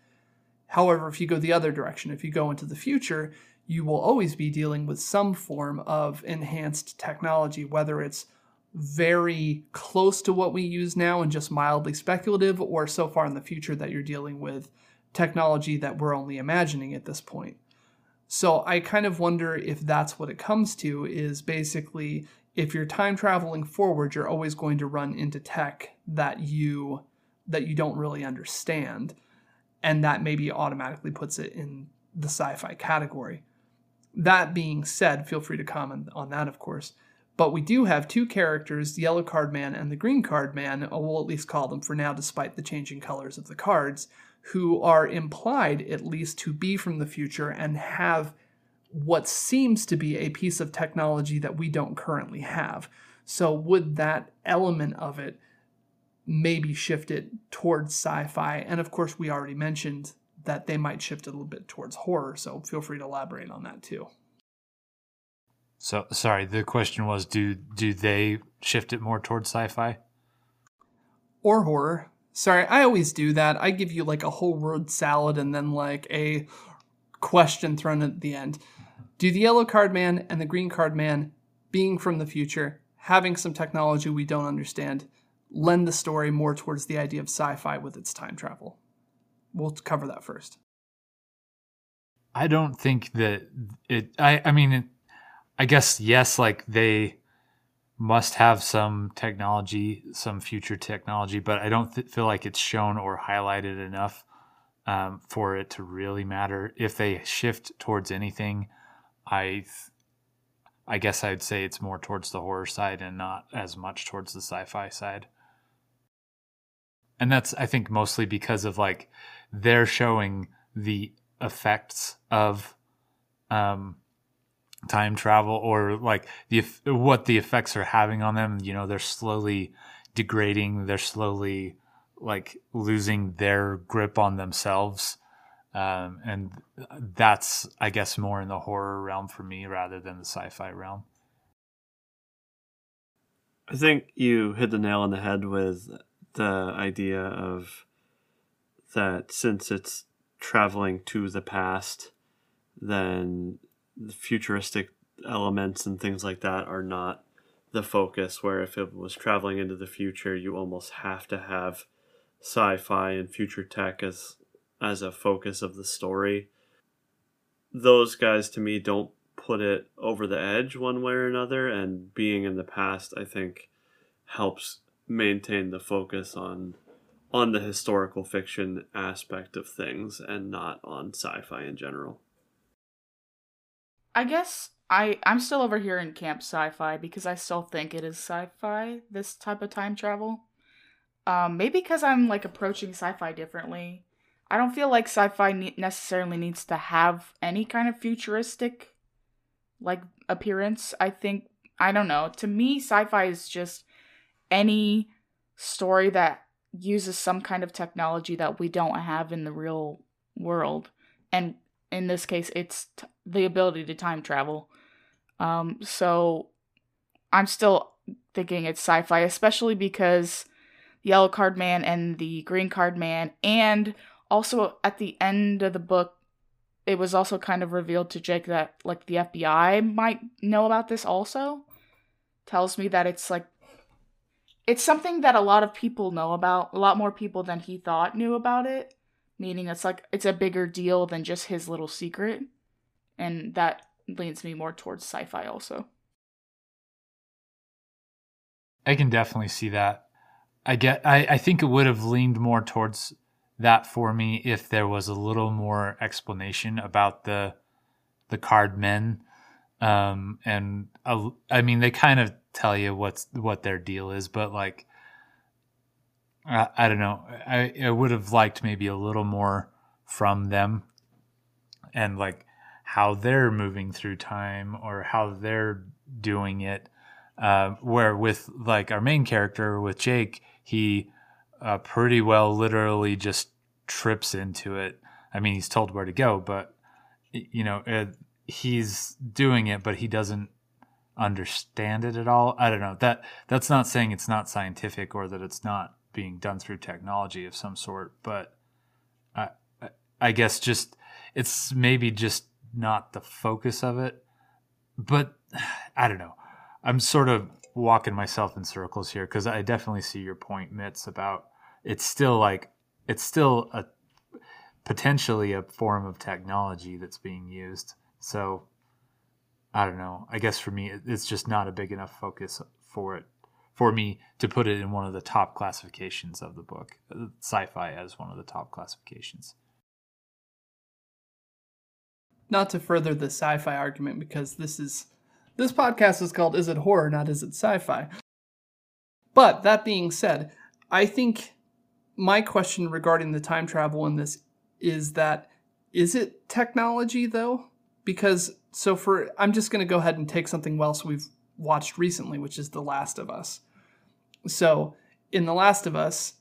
However, if you go the other direction, if you go into the future, you will always be dealing with some form of enhanced technology, whether it's very close to what we use now and just mildly speculative, or so far in the future that you're dealing with technology that we're only imagining at this point. So I kind of wonder if that's what it comes to is basically if you're time traveling forward, you're always going to run into tech that you that you don't really understand. And that maybe automatically puts it in the sci fi category. That being said, feel free to comment on that, of course. But we do have two characters, the yellow card man and the green card man, uh, we'll at least call them for now, despite the changing colors of the cards, who are implied at least to be from the future and have what seems to be a piece of technology that we don't currently have. So, would that element of it maybe shift it towards sci fi? And of course, we already mentioned that they might shift a little bit towards horror. So, feel free to elaborate on that too. So sorry, the question was do do they shift it more towards sci-fi or horror? Sorry, I always do that. I give you like a whole word salad and then like a question thrown at the end. Do the yellow card man and the green card man being from the future, having some technology we don't understand, lend the story more towards the idea of sci-fi with its time travel? We'll cover that first. I don't think that it I I mean it, I guess yes, like they must have some technology, some future technology, but I don't th- feel like it's shown or highlighted enough um, for it to really matter. If they shift towards anything, I, th- I guess I'd say it's more towards the horror side and not as much towards the sci-fi side. And that's I think mostly because of like they're showing the effects of um time travel or like the what the effects are having on them you know they're slowly degrading they're slowly like losing their grip on themselves. Um, and that's i guess more in the horror realm for me rather than the sci-fi realm. I think you hit the nail on the head with the idea of that since it's traveling to the past then the futuristic elements and things like that are not the focus where if it was traveling into the future you almost have to have sci-fi and future tech as as a focus of the story. Those guys to me don't put it over the edge one way or another and being in the past i think helps maintain the focus on on the historical fiction aspect of things and not on sci-fi in general I guess I I'm still over here in camp sci-fi because I still think it is sci-fi this type of time travel. Um, maybe because I'm like approaching sci-fi differently. I don't feel like sci-fi ne- necessarily needs to have any kind of futuristic like appearance. I think I don't know. To me, sci-fi is just any story that uses some kind of technology that we don't have in the real world and in this case, it's t- the ability to time travel. Um, so I'm still thinking it's sci fi, especially because Yellow Card Man and the Green Card Man, and also at the end of the book, it was also kind of revealed to Jake that like the FBI might know about this also. Tells me that it's like it's something that a lot of people know about, a lot more people than he thought knew about it meaning it's like it's a bigger deal than just his little secret and that leans me more towards sci-fi also i can definitely see that i get i, I think it would have leaned more towards that for me if there was a little more explanation about the the card men um and uh, i mean they kind of tell you what's what their deal is but like I, I don't know. I, I would have liked maybe a little more from them and like how they're moving through time or how they're doing it. Uh, where with like our main character with Jake, he uh, pretty well literally just trips into it. I mean, he's told where to go, but you know, it, he's doing it, but he doesn't understand it at all. I don't know. That that's not saying it's not scientific or that it's not being done through technology of some sort. But I, I guess just it's maybe just not the focus of it. But I don't know. I'm sort of walking myself in circles here because I definitely see your point, Mitz, about it's still like it's still a potentially a form of technology that's being used. So I don't know. I guess for me, it's just not a big enough focus for it for me to put it in one of the top classifications of the book, uh, sci-fi as one of the top classifications. Not to further the sci-fi argument because this is this podcast is called Is It Horror, not Is It Sci-Fi? But that being said, I think my question regarding the time travel in this is that is it technology though? Because so for I'm just going to go ahead and take something else we've watched recently, which is The Last of Us. So, in The Last of Us,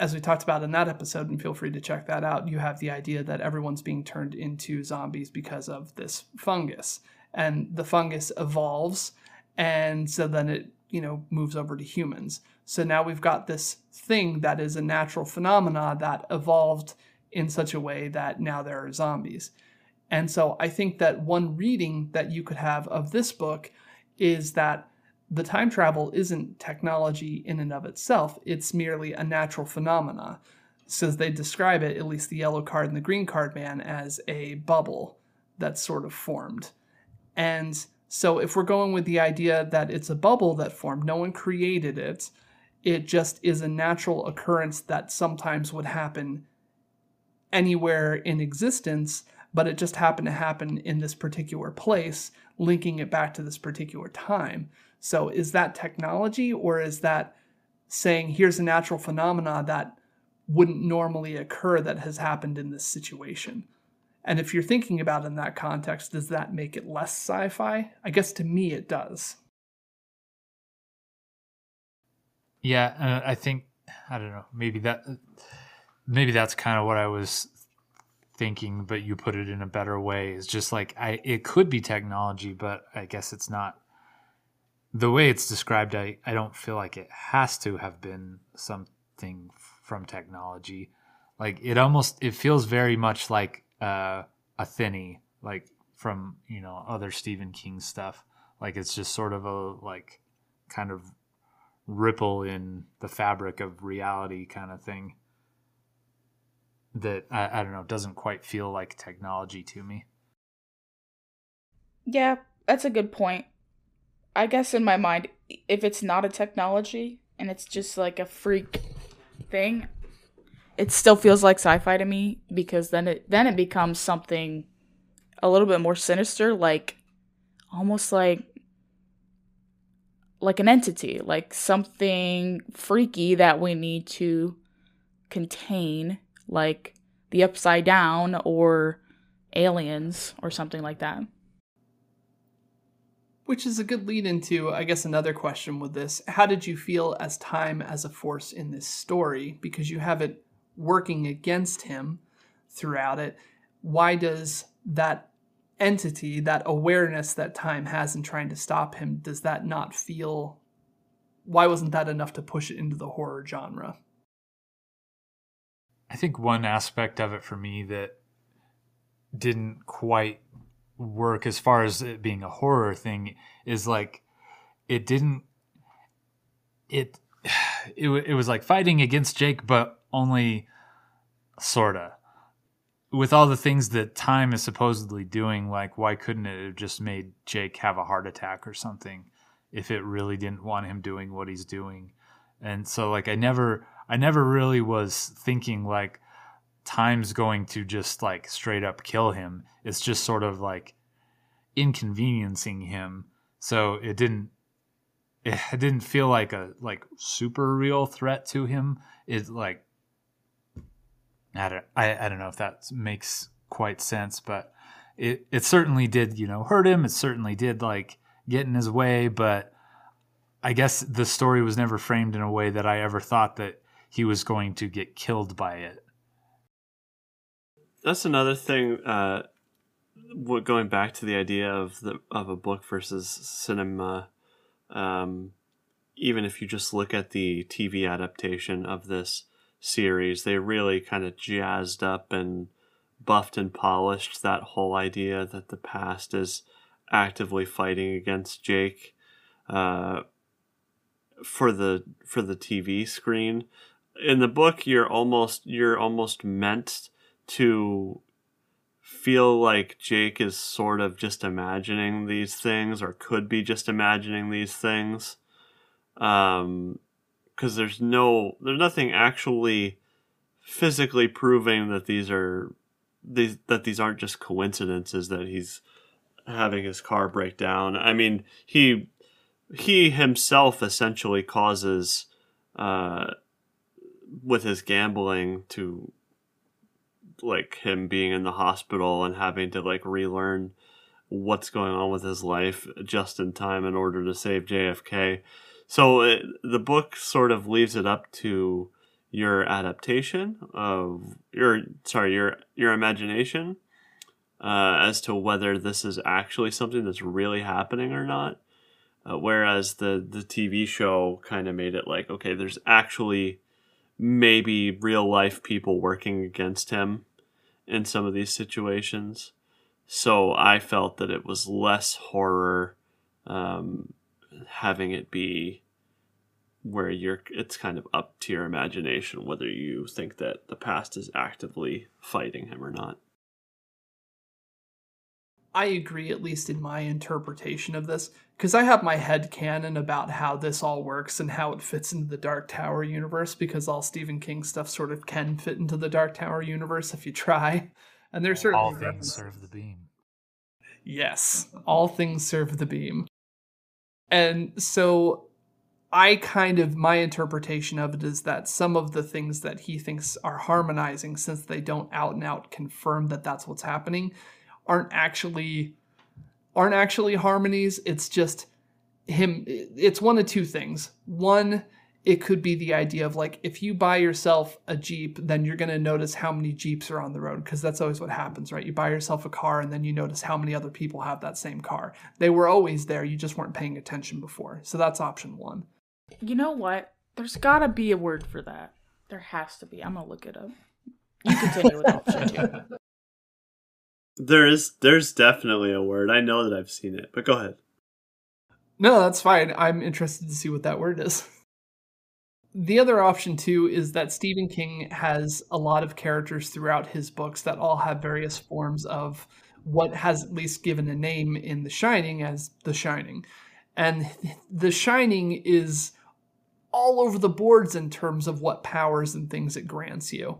as we talked about in that episode, and feel free to check that out, you have the idea that everyone's being turned into zombies because of this fungus. And the fungus evolves, and so then it, you know, moves over to humans. So now we've got this thing that is a natural phenomena that evolved in such a way that now there are zombies. And so I think that one reading that you could have of this book is that the time travel isn't technology in and of itself, it's merely a natural phenomena. So they describe it, at least the yellow card and the green card man, as a bubble that's sort of formed. And so if we're going with the idea that it's a bubble that formed, no one created it, it just is a natural occurrence that sometimes would happen anywhere in existence, but it just happened to happen in this particular place, linking it back to this particular time. So is that technology or is that saying here's a natural phenomena that wouldn't normally occur that has happened in this situation? And if you're thinking about it in that context, does that make it less sci fi? I guess to me it does. Yeah, uh, I think I don't know. Maybe that maybe that's kind of what I was thinking, but you put it in a better way. It's just like I it could be technology, but I guess it's not. The way it's described, I, I don't feel like it has to have been something from technology. Like it almost it feels very much like uh, a thinny, like from you know other Stephen King stuff. Like it's just sort of a like kind of ripple in the fabric of reality kind of thing that I, I don't know doesn't quite feel like technology to me. Yeah, that's a good point. I guess in my mind, if it's not a technology and it's just like a freak thing, it still feels like sci-fi to me because then it then it becomes something a little bit more sinister, like almost like like an entity, like something freaky that we need to contain like the Upside Down or Aliens or something like that. Which is a good lead into, I guess, another question with this. How did you feel as time as a force in this story? Because you have it working against him throughout it. Why does that entity, that awareness that time has in trying to stop him, does that not feel. Why wasn't that enough to push it into the horror genre? I think one aspect of it for me that didn't quite work as far as it being a horror thing is like it didn't it it, it was like fighting against Jake but only sorta. With all the things that time is supposedly doing like why couldn't it have just made Jake have a heart attack or something if it really didn't want him doing what he's doing? And so like I never I never really was thinking like time's going to just like straight up kill him. It's just sort of like inconveniencing him. So it didn't it didn't feel like a like super real threat to him. It like I don't I, I don't know if that makes quite sense, but it it certainly did, you know, hurt him. It certainly did like get in his way, but I guess the story was never framed in a way that I ever thought that he was going to get killed by it. That's another thing. Uh, going back to the idea of the of a book versus cinema, um, even if you just look at the TV adaptation of this series, they really kind of jazzed up and buffed and polished that whole idea that the past is actively fighting against Jake uh, for the for the TV screen in the book you're almost you're almost meant to feel like Jake is sort of just imagining these things or could be just imagining these things. Um, because there's no there's nothing actually physically proving that these are these that these aren't just coincidences that he's having his car break down. I mean, he he himself essentially causes uh with his gambling to like him being in the hospital and having to like relearn what's going on with his life just in time in order to save JFK. So it, the book sort of leaves it up to your adaptation of your sorry your your imagination uh, as to whether this is actually something that's really happening or not. Uh, whereas the the TV show kind of made it like okay, there's actually maybe real life people working against him in some of these situations. So I felt that it was less horror um, having it be where you're it's kind of up to your imagination whether you think that the past is actively fighting him or not. I agree, at least in my interpretation of this, because I have my head canon about how this all works and how it fits into the Dark Tower universe, because all Stephen King stuff sort of can fit into the Dark Tower universe if you try. And there's certainly all things serve the beam. Yes, all things serve the beam. And so I kind of my interpretation of it is that some of the things that he thinks are harmonizing, since they don't out and out confirm that that's what's happening, aren't actually aren't actually harmonies. It's just him. It's one of two things. One, it could be the idea of like if you buy yourself a Jeep, then you're going to notice how many Jeeps are on the road because that's always what happens, right? You buy yourself a car and then you notice how many other people have that same car. They were always there, you just weren't paying attention before. So that's option one. You know what? There's got to be a word for that. There has to be. I'm going to look it up. You continue with option two. There is there's definitely a word. I know that I've seen it, but go ahead. No, that's fine. I'm interested to see what that word is. The other option, too, is that Stephen King has a lot of characters throughout his books that all have various forms of what has at least given a name in The Shining as The Shining. And The Shining is all over the boards in terms of what powers and things it grants you.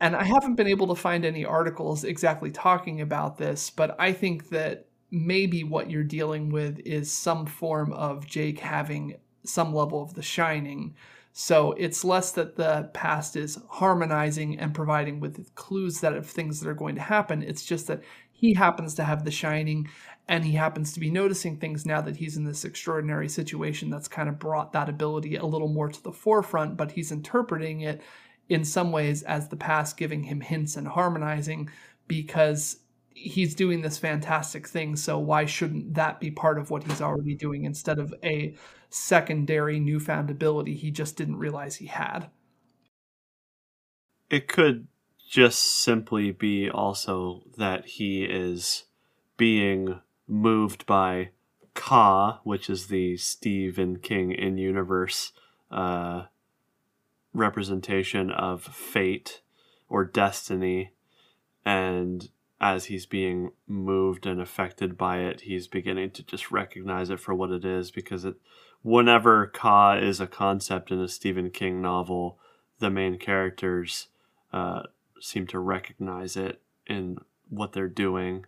And I haven't been able to find any articles exactly talking about this, but I think that maybe what you're dealing with is some form of Jake having some level of the shining. So it's less that the past is harmonizing and providing with clues that of things that are going to happen. It's just that he happens to have the shining and he happens to be noticing things now that he's in this extraordinary situation that's kind of brought that ability a little more to the forefront, but he's interpreting it in some ways as the past giving him hints and harmonizing because he's doing this fantastic thing. So why shouldn't that be part of what he's already doing instead of a secondary newfound ability he just didn't realize he had? It could just simply be also that he is being moved by Ka, which is the Stephen King in universe uh, representation of fate or destiny. And as he's being moved and affected by it he's beginning to just recognize it for what it is because it whenever ka is a concept in a stephen king novel the main characters uh, seem to recognize it in what they're doing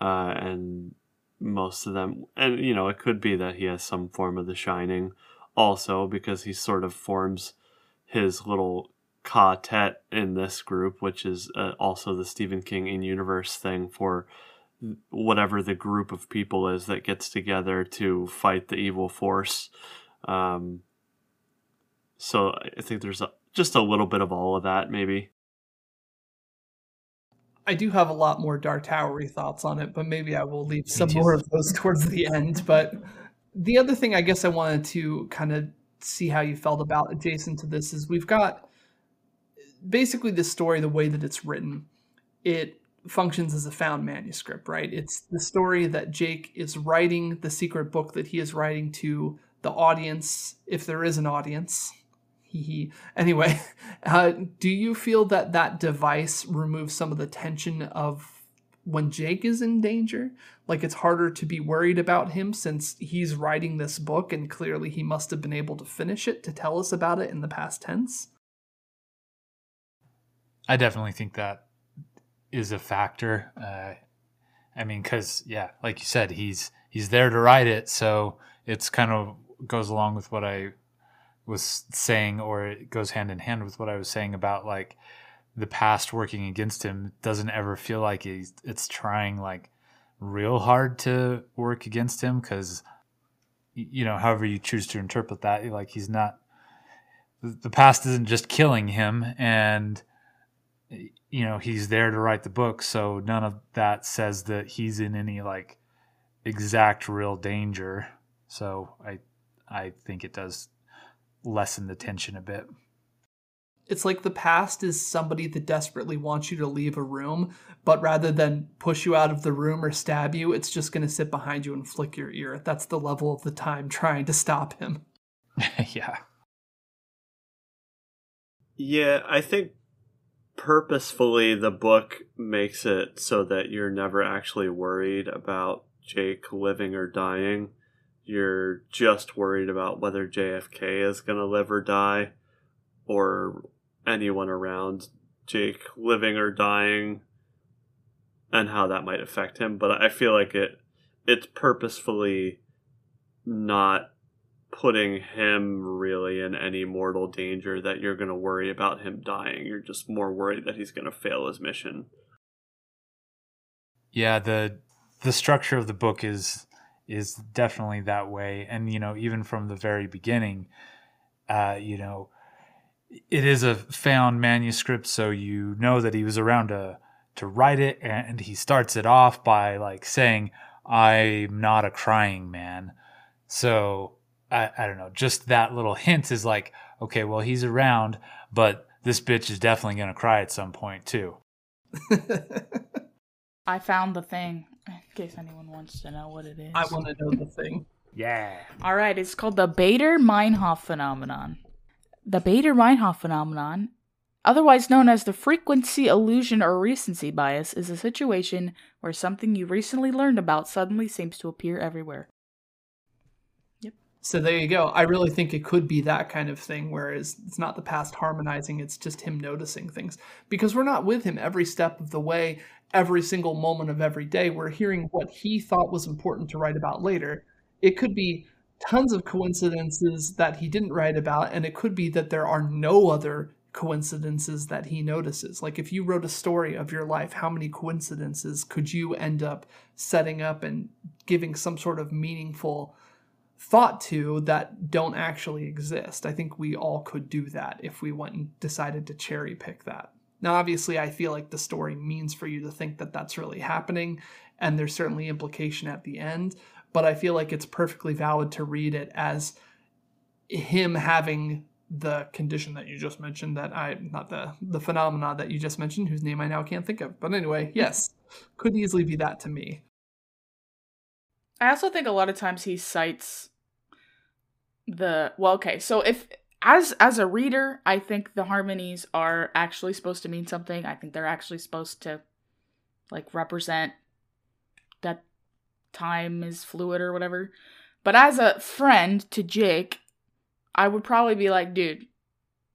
uh, and most of them and you know it could be that he has some form of the shining also because he sort of forms his little quartet in this group, which is uh, also the Stephen King in universe thing for whatever the group of people is that gets together to fight the evil force. Um, so I think there's a, just a little bit of all of that, maybe. I do have a lot more Dark Towery thoughts on it, but maybe I will leave some more of those towards the end. But the other thing I guess I wanted to kind of see how you felt about adjacent to this is we've got basically the story the way that it's written it functions as a found manuscript right? It's the story that jake is writing the secret book that he is writing to the audience if there is an audience. Anyway uh, do you feel that that device removes some of the tension of when Jake is in danger. Like it's harder to be worried about him since he's writing this book and clearly he must have been able to finish it to tell us about it in the past tense. I definitely think that is a factor. Uh, I mean, because yeah, like you said, he's he's there to write it, so it's kind of goes along with what I was saying, or it goes hand in hand with what I was saying about like the past working against him. Doesn't ever feel like he's it's trying like real hard to work against him because you know, however you choose to interpret that, like he's not. The past isn't just killing him, and you know he's there to write the book so none of that says that he's in any like exact real danger so i i think it does lessen the tension a bit it's like the past is somebody that desperately wants you to leave a room but rather than push you out of the room or stab you it's just going to sit behind you and flick your ear. That's the level of the time trying to stop him. Yeah. Yeah i think purposefully the book makes it so that you're never actually worried about Jake living or dying. You're just worried about whether JFK is going to live or die or anyone around Jake living or dying and how that might affect him, but I feel like it it's purposefully not putting him really in any mortal danger that you're going to worry about him dying. You're just more worried that he's going to fail his mission. Yeah, the the structure of the book is is definitely that way and you know, even from the very beginning, uh, you know, it is a found manuscript so you know that he was around to to write it and he starts it off by like saying I'm not a crying man. So I, I don't know, just that little hint is like, okay, well, he's around, but this bitch is definitely going to cry at some point, too. I found the thing, in case anyone wants to know what it is. I want to know the thing. Yeah. All right, it's called the Baader Meinhof phenomenon. The Baader Meinhof phenomenon, otherwise known as the frequency illusion or recency bias, is a situation where something you recently learned about suddenly seems to appear everywhere. Yep. So there you go. I really think it could be that kind of thing, whereas it's not the past harmonizing, it's just him noticing things. Because we're not with him every step of the way, every single moment of every day. We're hearing what he thought was important to write about later. It could be tons of coincidences that he didn't write about, and it could be that there are no other coincidences that he notices. Like if you wrote a story of your life, how many coincidences could you end up setting up and giving some sort of meaningful thought to that don't actually exist. I think we all could do that if we went and decided to cherry pick that. Now, obviously, I feel like the story means for you to think that that's really happening, and there's certainly implication at the end, but I feel like it's perfectly valid to read it as him having the condition that you just mentioned that I not the the phenomena that you just mentioned whose name I now can't think of. But anyway, yes, could easily be that to me. I also think a lot of times he cites the well okay so if as as a reader i think the harmonies are actually supposed to mean something i think they're actually supposed to like represent that time is fluid or whatever but as a friend to jake i would probably be like dude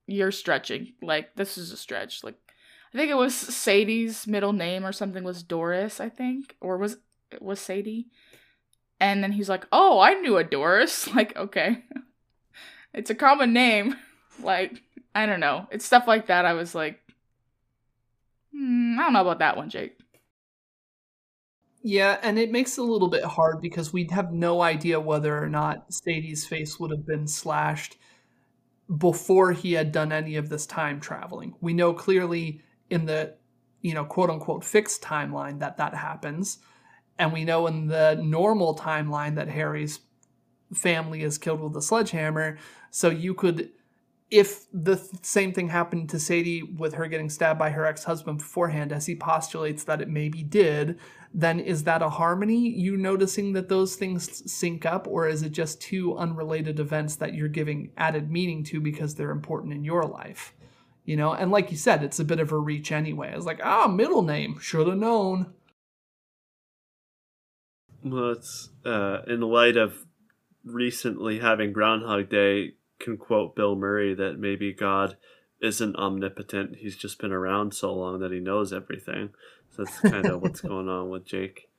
you're stretching like this is a stretch like i think it was sadie's middle name or something was doris i think or was was sadie and then he's like, "Oh, I knew a Doris." Like, okay, it's a common name. Like, I don't know. It's stuff like that. I was like, hmm, I don't know about that one, Jake. Yeah, and it makes it a little bit hard because we'd have no idea whether or not Sadie's face would have been slashed before he had done any of this time traveling. We know clearly in the, you know, quote unquote fixed timeline that that happens. And we know in the normal timeline that Harry's family is killed with a sledgehammer. So you could, if the th- same thing happened to Sadie with her getting stabbed by her ex husband beforehand, as he postulates that it maybe did, then is that a harmony? You noticing that those things sync up, or is it just two unrelated events that you're giving added meaning to because they're important in your life? You know, and like you said, it's a bit of a reach anyway. It's like, ah, middle name, should have known. Well, it's uh, in light of recently having Groundhog Day, can quote Bill Murray that maybe God isn't omnipotent. He's just been around so long that he knows everything. That's kind of what's going on with Jake.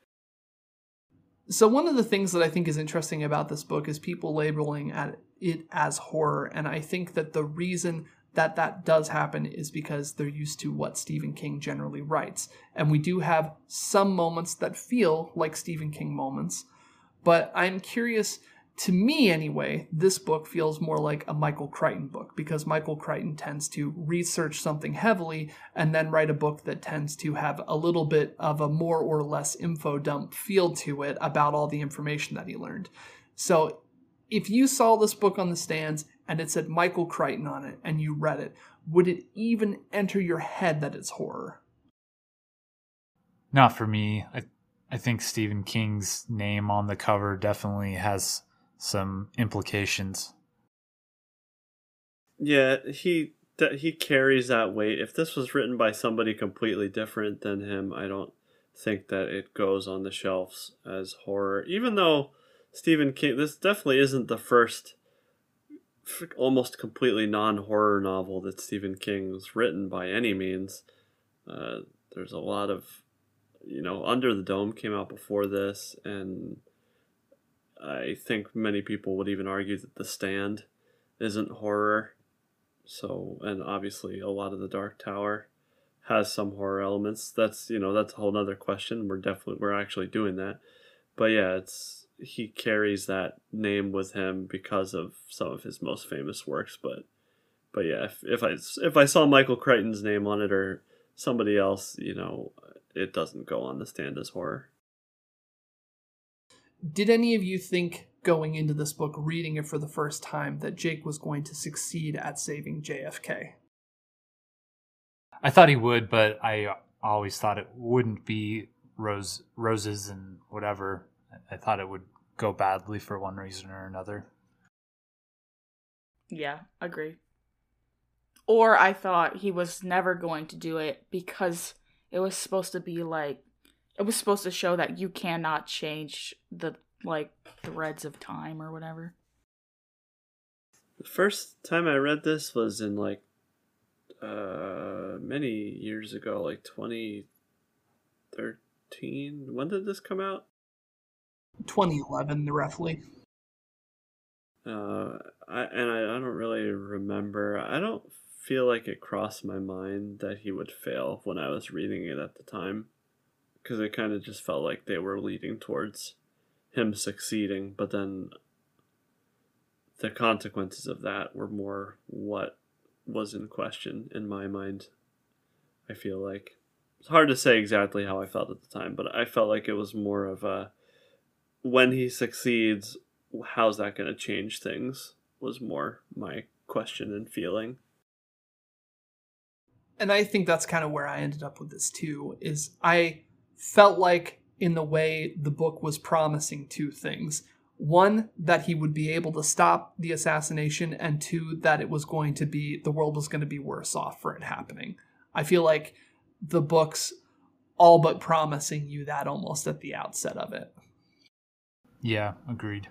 So one of the things that I think is interesting about this book is people labeling it as horror, and I think that the reason that that does happen is because they're used to what Stephen King generally writes, and we do have some moments that feel like Stephen King moments. But I'm curious to me anyway, this book feels more like a Michael Crichton book because Michael Crichton tends to research something heavily and then write a book that tends to have a little bit of a more or less info dump feel to it about all the information that he learned. So if you saw this book on the stands and it said Michael Crichton on it and you read it, would it even enter your head that it's horror? Not for me. I I think Stephen King's name on the cover definitely has some implications. Yeah, he that he carries that weight. If this was written by somebody completely different than him, I don't think that it goes on the shelves as horror. Even though Stephen King, this definitely isn't the first almost completely non-horror novel that Stephen King's written by any means. Uh, there's a lot of, you know, Under the Dome came out before this, and I think many people would even argue that The Stand isn't horror. So, and obviously, a lot of The Dark Tower has some horror elements. That's you know that's a whole other question. We're definitely we're actually doing that, but yeah, it's he carries that name with him because of some of his most famous works. But but yeah, if, if I if I saw Michael Crichton's name on it or somebody else, you know, it doesn't go on the stand as horror. Did any of you think going into this book, reading it for the first time, that Jake was going to succeed at saving JFK? I thought he would, but I always thought it wouldn't be rose roses and whatever. I thought it would go badly for one reason or another. Yeah, agree. Or I thought he was never going to do it because it was supposed to be like it was supposed to show that you cannot change the like threads of time or whatever. The first time I read this was in like uh many years ago, like 2013. When did this come out? 2011, roughly. Uh, I and I, I don't really remember. I don't feel like it crossed my mind that he would fail when I was reading it at the time because it kind of just felt like they were leading towards him succeeding, but then the consequences of that were more what was in question in my mind. I feel like it's hard to say exactly how I felt at the time, but I felt like it was more of a when he succeeds, how's that going to change things was more my question and feeling. And I think that's kind of where I ended up with this too is I felt like in the way the book was promising two things. One, that he would be able to stop the assassination, and two, that it was going to be, the world was going to be worse off for it happening. I feel like the book's all but promising you that almost at the outset of it. Yeah, agreed.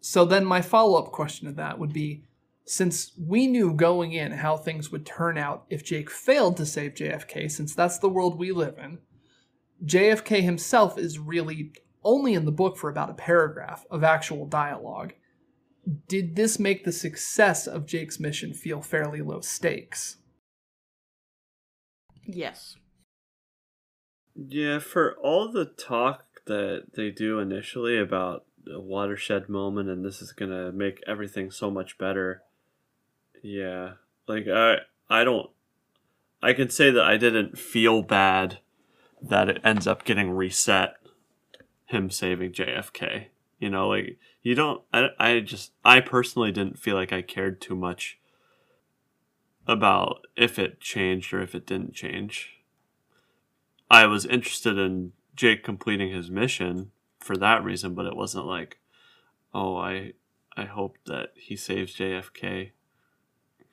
So then my follow up question to that would be since we knew going in how things would turn out if Jake failed to save JFK, since that's the world we live in, JFK himself is really only in the book for about a paragraph of actual dialogue. Did this make the success of Jake's mission feel fairly low stakes? Yes. Yeah, for all the talk that they do initially about a watershed moment and this is going to make everything so much better, yeah. Like I I don't I can say that I didn't feel bad that it ends up getting reset him saving JFK. You know, like you don't I, I just I personally didn't feel like I cared too much about if it changed or if it didn't change. I was interested in Jake completing his mission for that reason, but it wasn't like, oh, I I hope that he saves JFK.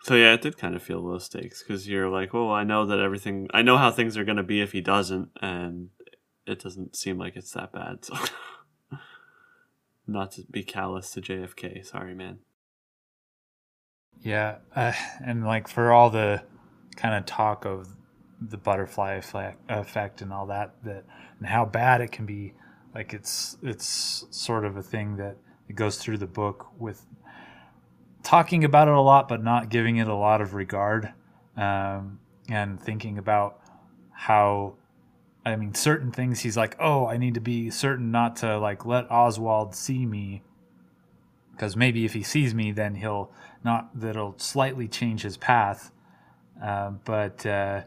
So yeah, it did kind of feel low stakes because you're like, well, I know that everything, I know how things are going to be if he doesn't, and it doesn't seem like it's that bad. So, not to be callous to JFK. Sorry, man. Yeah, uh, and like for all the kind of talk of the butterfly effect, effect and all that, that and how bad it can be, like it's it's sort of a thing that it goes through the book with talking about it a lot, but not giving it a lot of regard, um, and thinking about how. I mean, certain things he's like, oh, I need to be certain not to like let Oswald see me, because maybe if he sees me, then he'll not that'll slightly change his path, uh, but uh,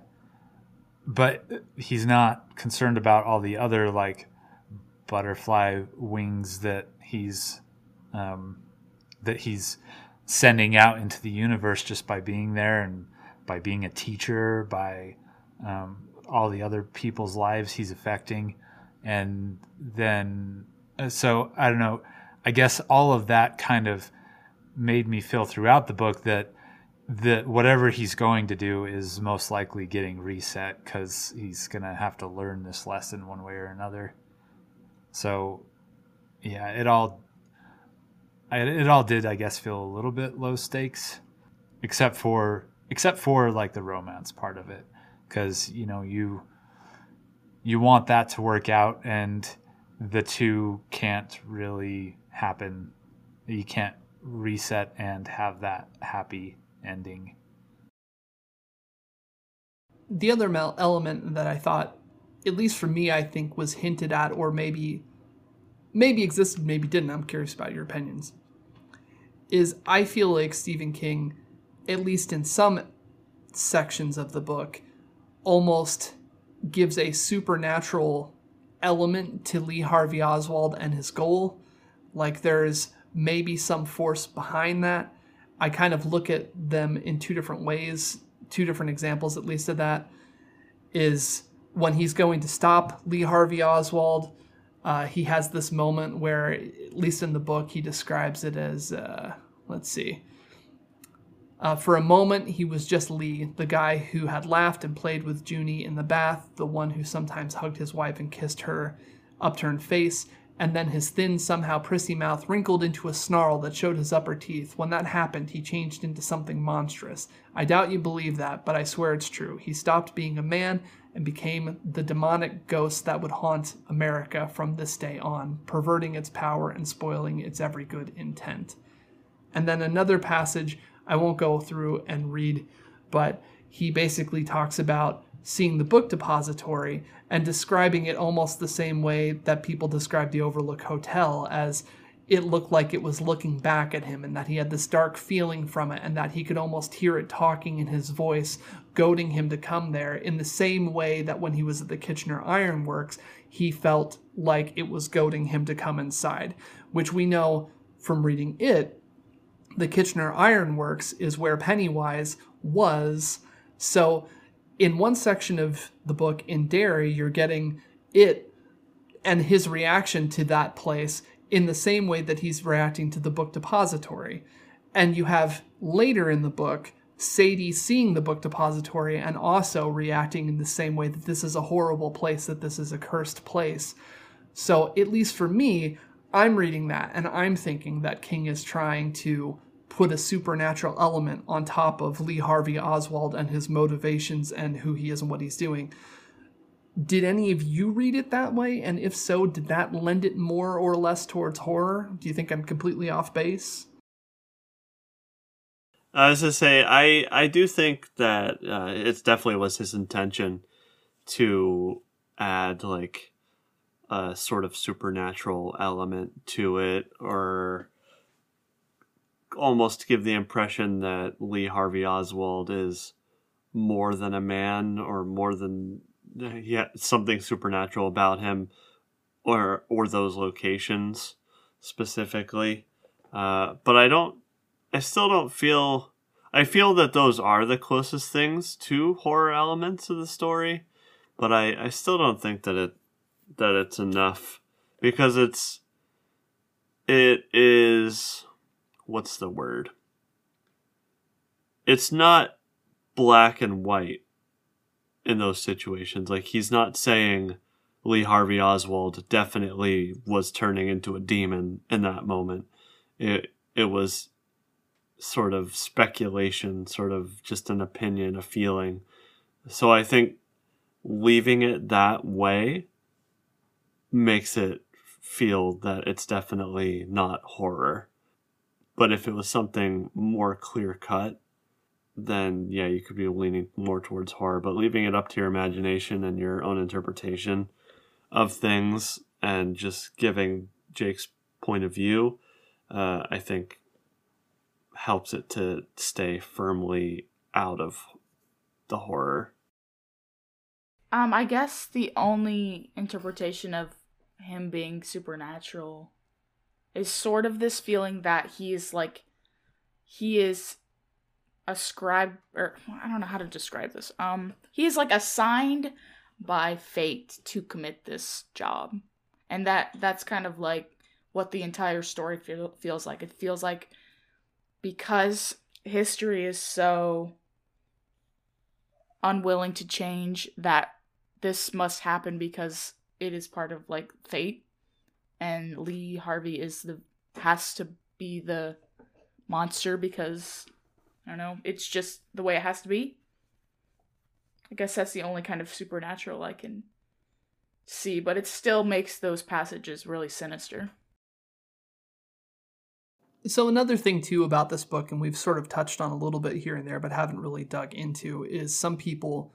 but he's not concerned about all the other like butterfly wings that he's um, that he's sending out into the universe just by being there and by being a teacher, by um, all the other people's lives he's affecting, and then uh, so I don't know. I guess all of that kind of made me feel throughout the book that that whatever he's going to do is most likely getting reset because he's to have to learn this lesson one way or another. So, yeah, it all it all did, I guess, feel a little bit low stakes, except for except for like the romance part of it, because you know you you want that to work out, and the two can't really happen. You can't reset and have that happy ending. The other element that I thought, at least for me, I think was hinted at, or maybe maybe existed, maybe didn't. I'm curious about your opinions. Is I feel like Stephen King, at least in some sections of the book, almost gives a supernatural element to Lee Harvey Oswald and his goal. Like there's maybe some force behind that. I kind of look at them in two different ways, two different examples at least of that is when he's going to stop Lee Harvey Oswald. Uh, he has this moment where, at least in the book, he describes it as uh, let's see. Uh, for a moment, he was just Lee, the guy who had laughed and played with Junie in the bath, the one who sometimes hugged his wife and kissed her upturned face, and then his thin, somehow prissy mouth wrinkled into a snarl that showed his upper teeth. When that happened, he changed into something monstrous. I doubt you believe that, but I swear it's true. He stopped being a man and became the demonic ghost that would haunt America from this day on, perverting its power and spoiling its every good intent. And then another passage I won't go through and read, but he basically talks about seeing the book depository and describing it almost the same way that people describe the Overlook Hotel as it looked like it was looking back at him and that he had this dark feeling from it and that he could almost hear it talking in his voice, goading him to come there in the same way that when he was at the Kitchener Ironworks, he felt like it was goading him to come inside, which we know from reading it. The Kitchener Ironworks is where Pennywise was. So in one section of the book in Derry, you're getting it and his reaction to that place in the same way that he's reacting to the book depository. And you have later in the book Sadie seeing the book depository and also reacting in the same way that this is a horrible place, that this is a cursed place. So, at least for me, I'm reading that and I'm thinking that King is trying to put a supernatural element on top of Lee Harvey Oswald and his motivations and who he is and what he's doing. Did any of you read it that way? And if so, did that lend it more or less towards horror? Do you think I'm completely off base? I was to say, I I do think that uh, it definitely was his intention to add like a sort of supernatural element to it, or almost give the impression that Lee Harvey Oswald is more than a man or more than yeah something supernatural about him or or those locations specifically. Uh, but I don't I still don't feel I feel that those are the closest things to horror elements of the story but I I still don't think that it that it's enough because it's it is what's the word? It's not black and white in those situations. Like he's not saying Lee Harvey Oswald definitely was turning into a demon in that moment. It it was sort of speculation, sort of just an opinion, a feeling. So I think leaving it that way makes it feel that it's definitely not horror. But if it was something more clear cut, then yeah, you could be leaning more towards horror. But leaving it up to your imagination and your own interpretation of things and just giving Jake's point of view, uh, I think helps it to stay firmly out of the horror. Um, I guess the only interpretation of him being supernatural is sort of this feeling that he is like he is ascribed or I don't know how to describe this. Um he is like assigned by fate to commit this job. And that that's kind of like what the entire story feel, feels like. It feels like because history is so unwilling to change that this must happen because it is part of like fate and Lee Harvey is the has to be the monster because I don't know, it's just the way it has to be. I guess that's the only kind of supernatural I can see, but it still makes those passages really sinister. So another thing too about this book, and we've sort of touched on a little bit here and there, but haven't really dug into, is some people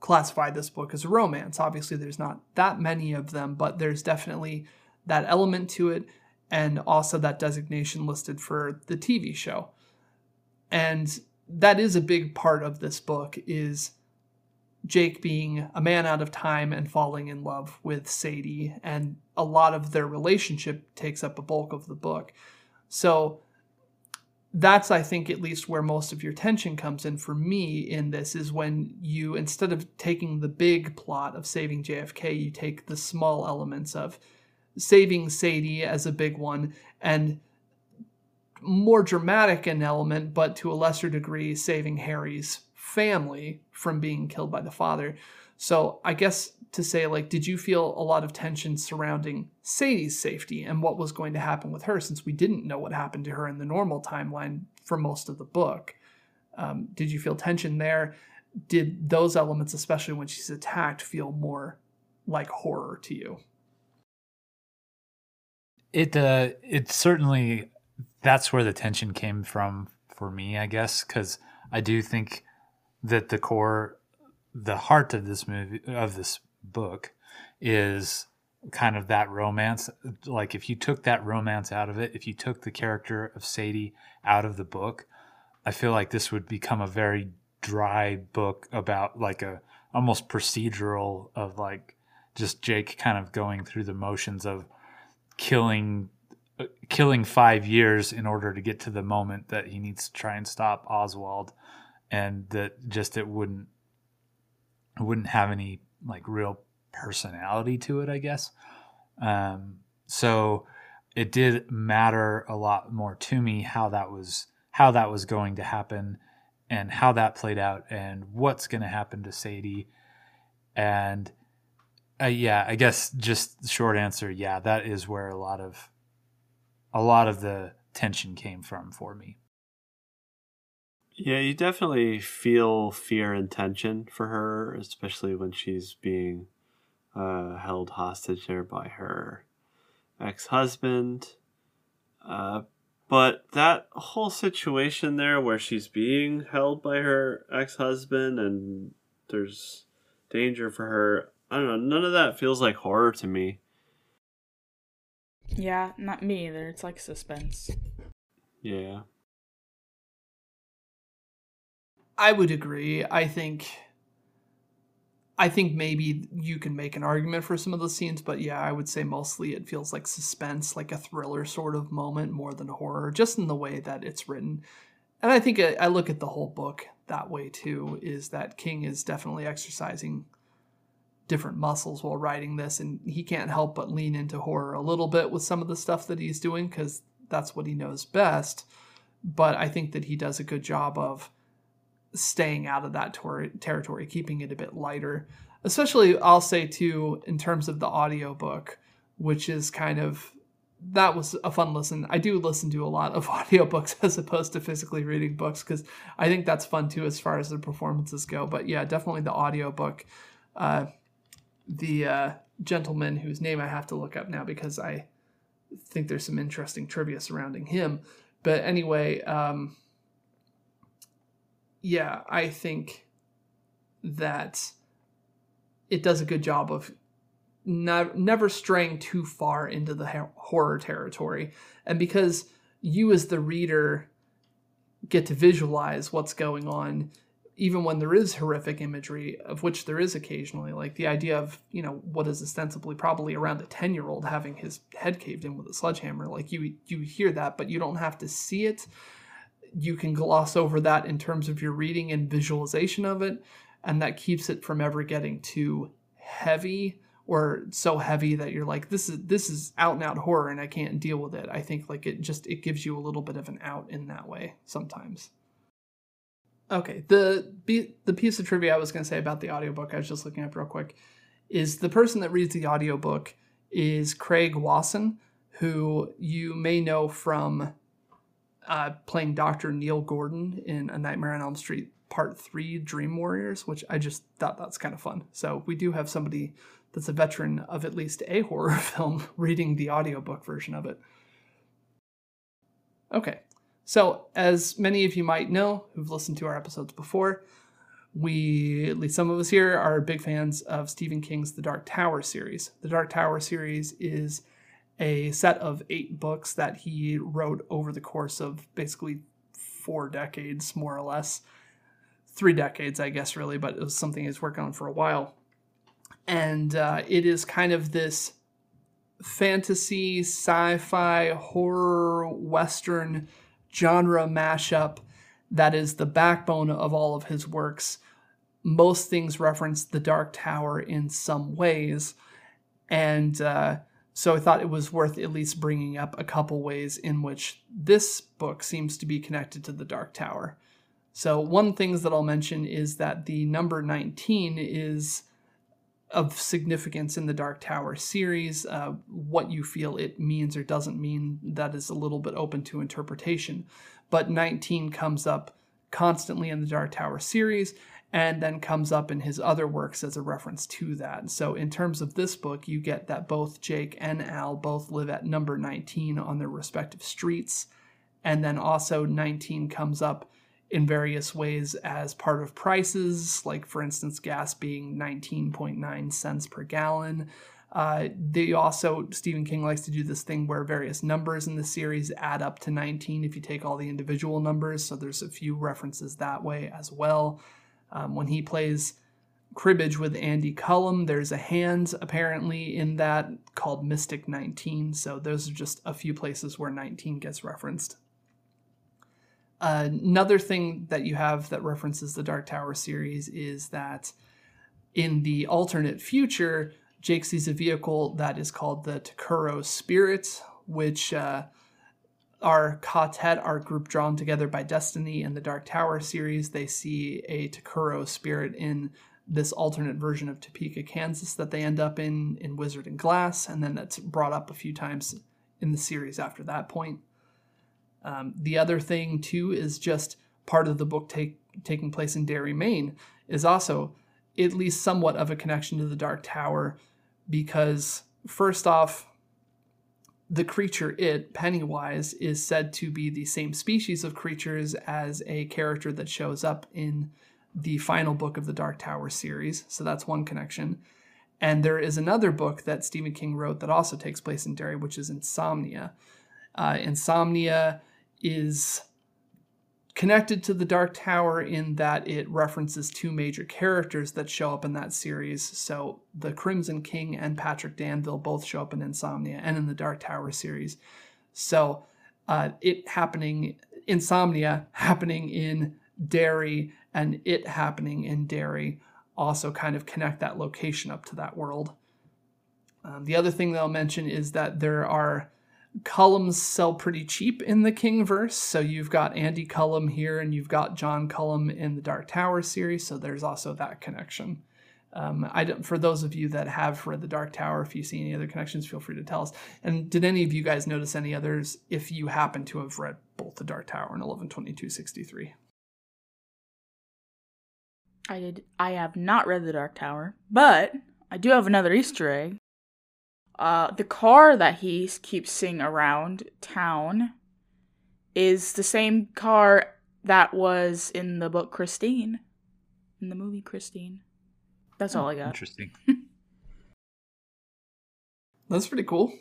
classify this book as a romance. Obviously, there's not that many of them, but there's definitely that element to it, and also that designation listed for the TV show. And that is a big part of this book is Jake being a man out of time and falling in love with Sadie, and a lot of their relationship takes up a bulk of the book. So that's I think at least where most of your tension comes in for me in this is when you instead of taking the big plot of saving JFK, you take the small elements of saving Sadie as a big one and more dramatic an element, but to a lesser degree, saving Harry's family from being killed by the father. So I guess to say, like, did you feel a lot of tension surrounding Sadie's safety and what was going to happen with her since we didn't know what happened to her in the normal timeline for most of the book? Um, did you feel tension there? Did those elements, especially when she's attacked, feel more like horror to you? It uh, it certainly that's where the tension came from for me, I guess, because I do think that the core, the heart of this movie of this book is kind of that romance. Like if you took that romance out of it, if you took the character of Sadie out of the book, I feel like this would become a very dry book about like a almost procedural of like just Jake kind of going through the motions of killing uh, killing 5 years in order to get to the moment that he needs to try and stop Oswald and that just it wouldn't wouldn't have any like real personality to it, I guess. Um, so it did matter a lot more to me how that was how that was going to happen and how that played out and what's going to happen to Sadie and uh, yeah, I guess just short answer, yeah, that is where a lot of a lot of the tension came from for me. Yeah, you definitely feel fear and tension for her, especially when she's being uh, held hostage there by her ex husband. Uh, but that whole situation there where she's being held by her ex husband and there's danger for her, I don't know, none of that feels like horror to me. Yeah, not me either. It's like suspense. Yeah. I would agree. I think I think maybe you can make an argument for some of the scenes, but yeah, I would say mostly it feels like suspense, like a thriller sort of moment more than horror, just in the way that it's written. And I think uh, I look at the whole book that way too, is that King is definitely exercising different muscles while writing this, and he can't help but lean into horror a little bit with some of the stuff that he's doing because that's what he knows best. But I think that he does a good job of staying out of that tor- territory, keeping it a bit lighter. Especially, I'll say too, in terms of the audiobook, which is kind of that was a fun listen. I do listen to a lot of audiobooks as opposed to physically reading books because I think that's fun too as far as the performances go. But yeah, definitely the audiobook. Uh, the uh, gentleman whose name I have to look up now because I think there's some interesting trivia surrounding him. But anyway, um, yeah, I think that it does a good job of ne- never straying too far into the ha- horror territory. And because you, as the reader, get to visualize what's going on, even when there is horrific imagery, of which there is occasionally, like the idea of, you know, what is ostensibly probably around a 10 year old having his head caved in with a sledgehammer, like you, you hear that, but you don't have to see it. You can gloss over that in terms of your reading and visualization of it, and that keeps it from ever getting too heavy or so heavy that you're like this is this is out and out horror and I can't deal with it. I think like it just it gives you a little bit of an out in that way sometimes. Okay, the the piece of trivia I was going to say about the audiobook I was just looking up real quick is the person that reads the audiobook is Craig Wasson, who you may know from uh, playing Dr. Neil Gordon in A Nightmare on Elm Street Part 3 Dream Warriors, which I just thought that's kind of fun. So we do have somebody that's a veteran of at least a horror film reading the audiobook version of it. Okay, so as many of you might know who've listened to our episodes before, we, at least some of us here, are big fans of Stephen King's The Dark Tower series. The Dark Tower series is a set of eight books that he wrote over the course of basically four decades, more or less. Three decades, I guess, really, but it was something he's working on for a while and uh, it is kind of this fantasy, sci-fi, horror, western genre mashup that is the backbone of all of his works. Most things reference the Dark Tower in some ways, and uh, so I thought it was worth at least bringing up a couple ways in which this book seems to be connected to the Dark Tower. So one things that I'll mention is that the number 19 is of significance in the Dark Tower series. Uh, what you feel it means or doesn't mean, that is a little bit open to interpretation. But 19 comes up constantly in the Dark Tower series and then comes up in his other works as a reference to that. So, in terms of this book, you get that both Jake and Al both live at number 19 on their respective streets. And then also, 19 comes up in various ways as part of prices, like for instance, gas being 19.9 cents per gallon. Uh, they also, Stephen King likes to do this thing where various numbers in the series add up to 19 if you take all the individual numbers. So there's a few references that way as well. Um, when he plays cribbage with Andy Cullum, there's a hand apparently in that called Mystic 19. So those are just a few places where 19 gets referenced another thing that you have that references the Dark Tower series is that in the alternate future, Jake sees a vehicle that is called the Takuro Spirit, which uh, our quartet, our group drawn together by Destiny in the Dark Tower series, they see a Takuro Spirit in this alternate version of Topeka, Kansas that they end up in in Wizard and Glass, and then that's brought up a few times in the series after that point. Um, the other thing, too, is just part of the book take, taking place in Derry, Maine, is also at least somewhat of a connection to the Dark Tower because, first off, the creature it, Pennywise, is said to be the same species of creatures as a character that shows up in the final book of the Dark Tower series. So that's one connection. And there is another book that Stephen King wrote that also takes place in Derry, which is Insomnia. Uh, Insomnia is connected to the Dark Tower in that it references two major characters that show up in that series. So the Crimson King and Patrick Danville both show up in Insomnia and in the Dark Tower series. So uh, it happening, Insomnia happening in Derry and it happening in Derry also kind of connect that location up to that world. Um, the other thing that I'll mention is that there are Cullums sell pretty cheap in the King verse. So you've got Andy Cullum here and you've got John Cullum in the Dark Tower series. So there's also that connection. Um, I don't, for those of you that have read the Dark Tower, if you see any other connections, feel free to tell us. And did any of you guys notice any others if you happen to have read both the Dark Tower and 112263? I did. I have not read the Dark Tower, but I do have another Easter egg. Uh, the car that he keeps seeing around town is the same car that was in the book Christine, in the movie Christine. That's all I got. Interesting. That's pretty cool.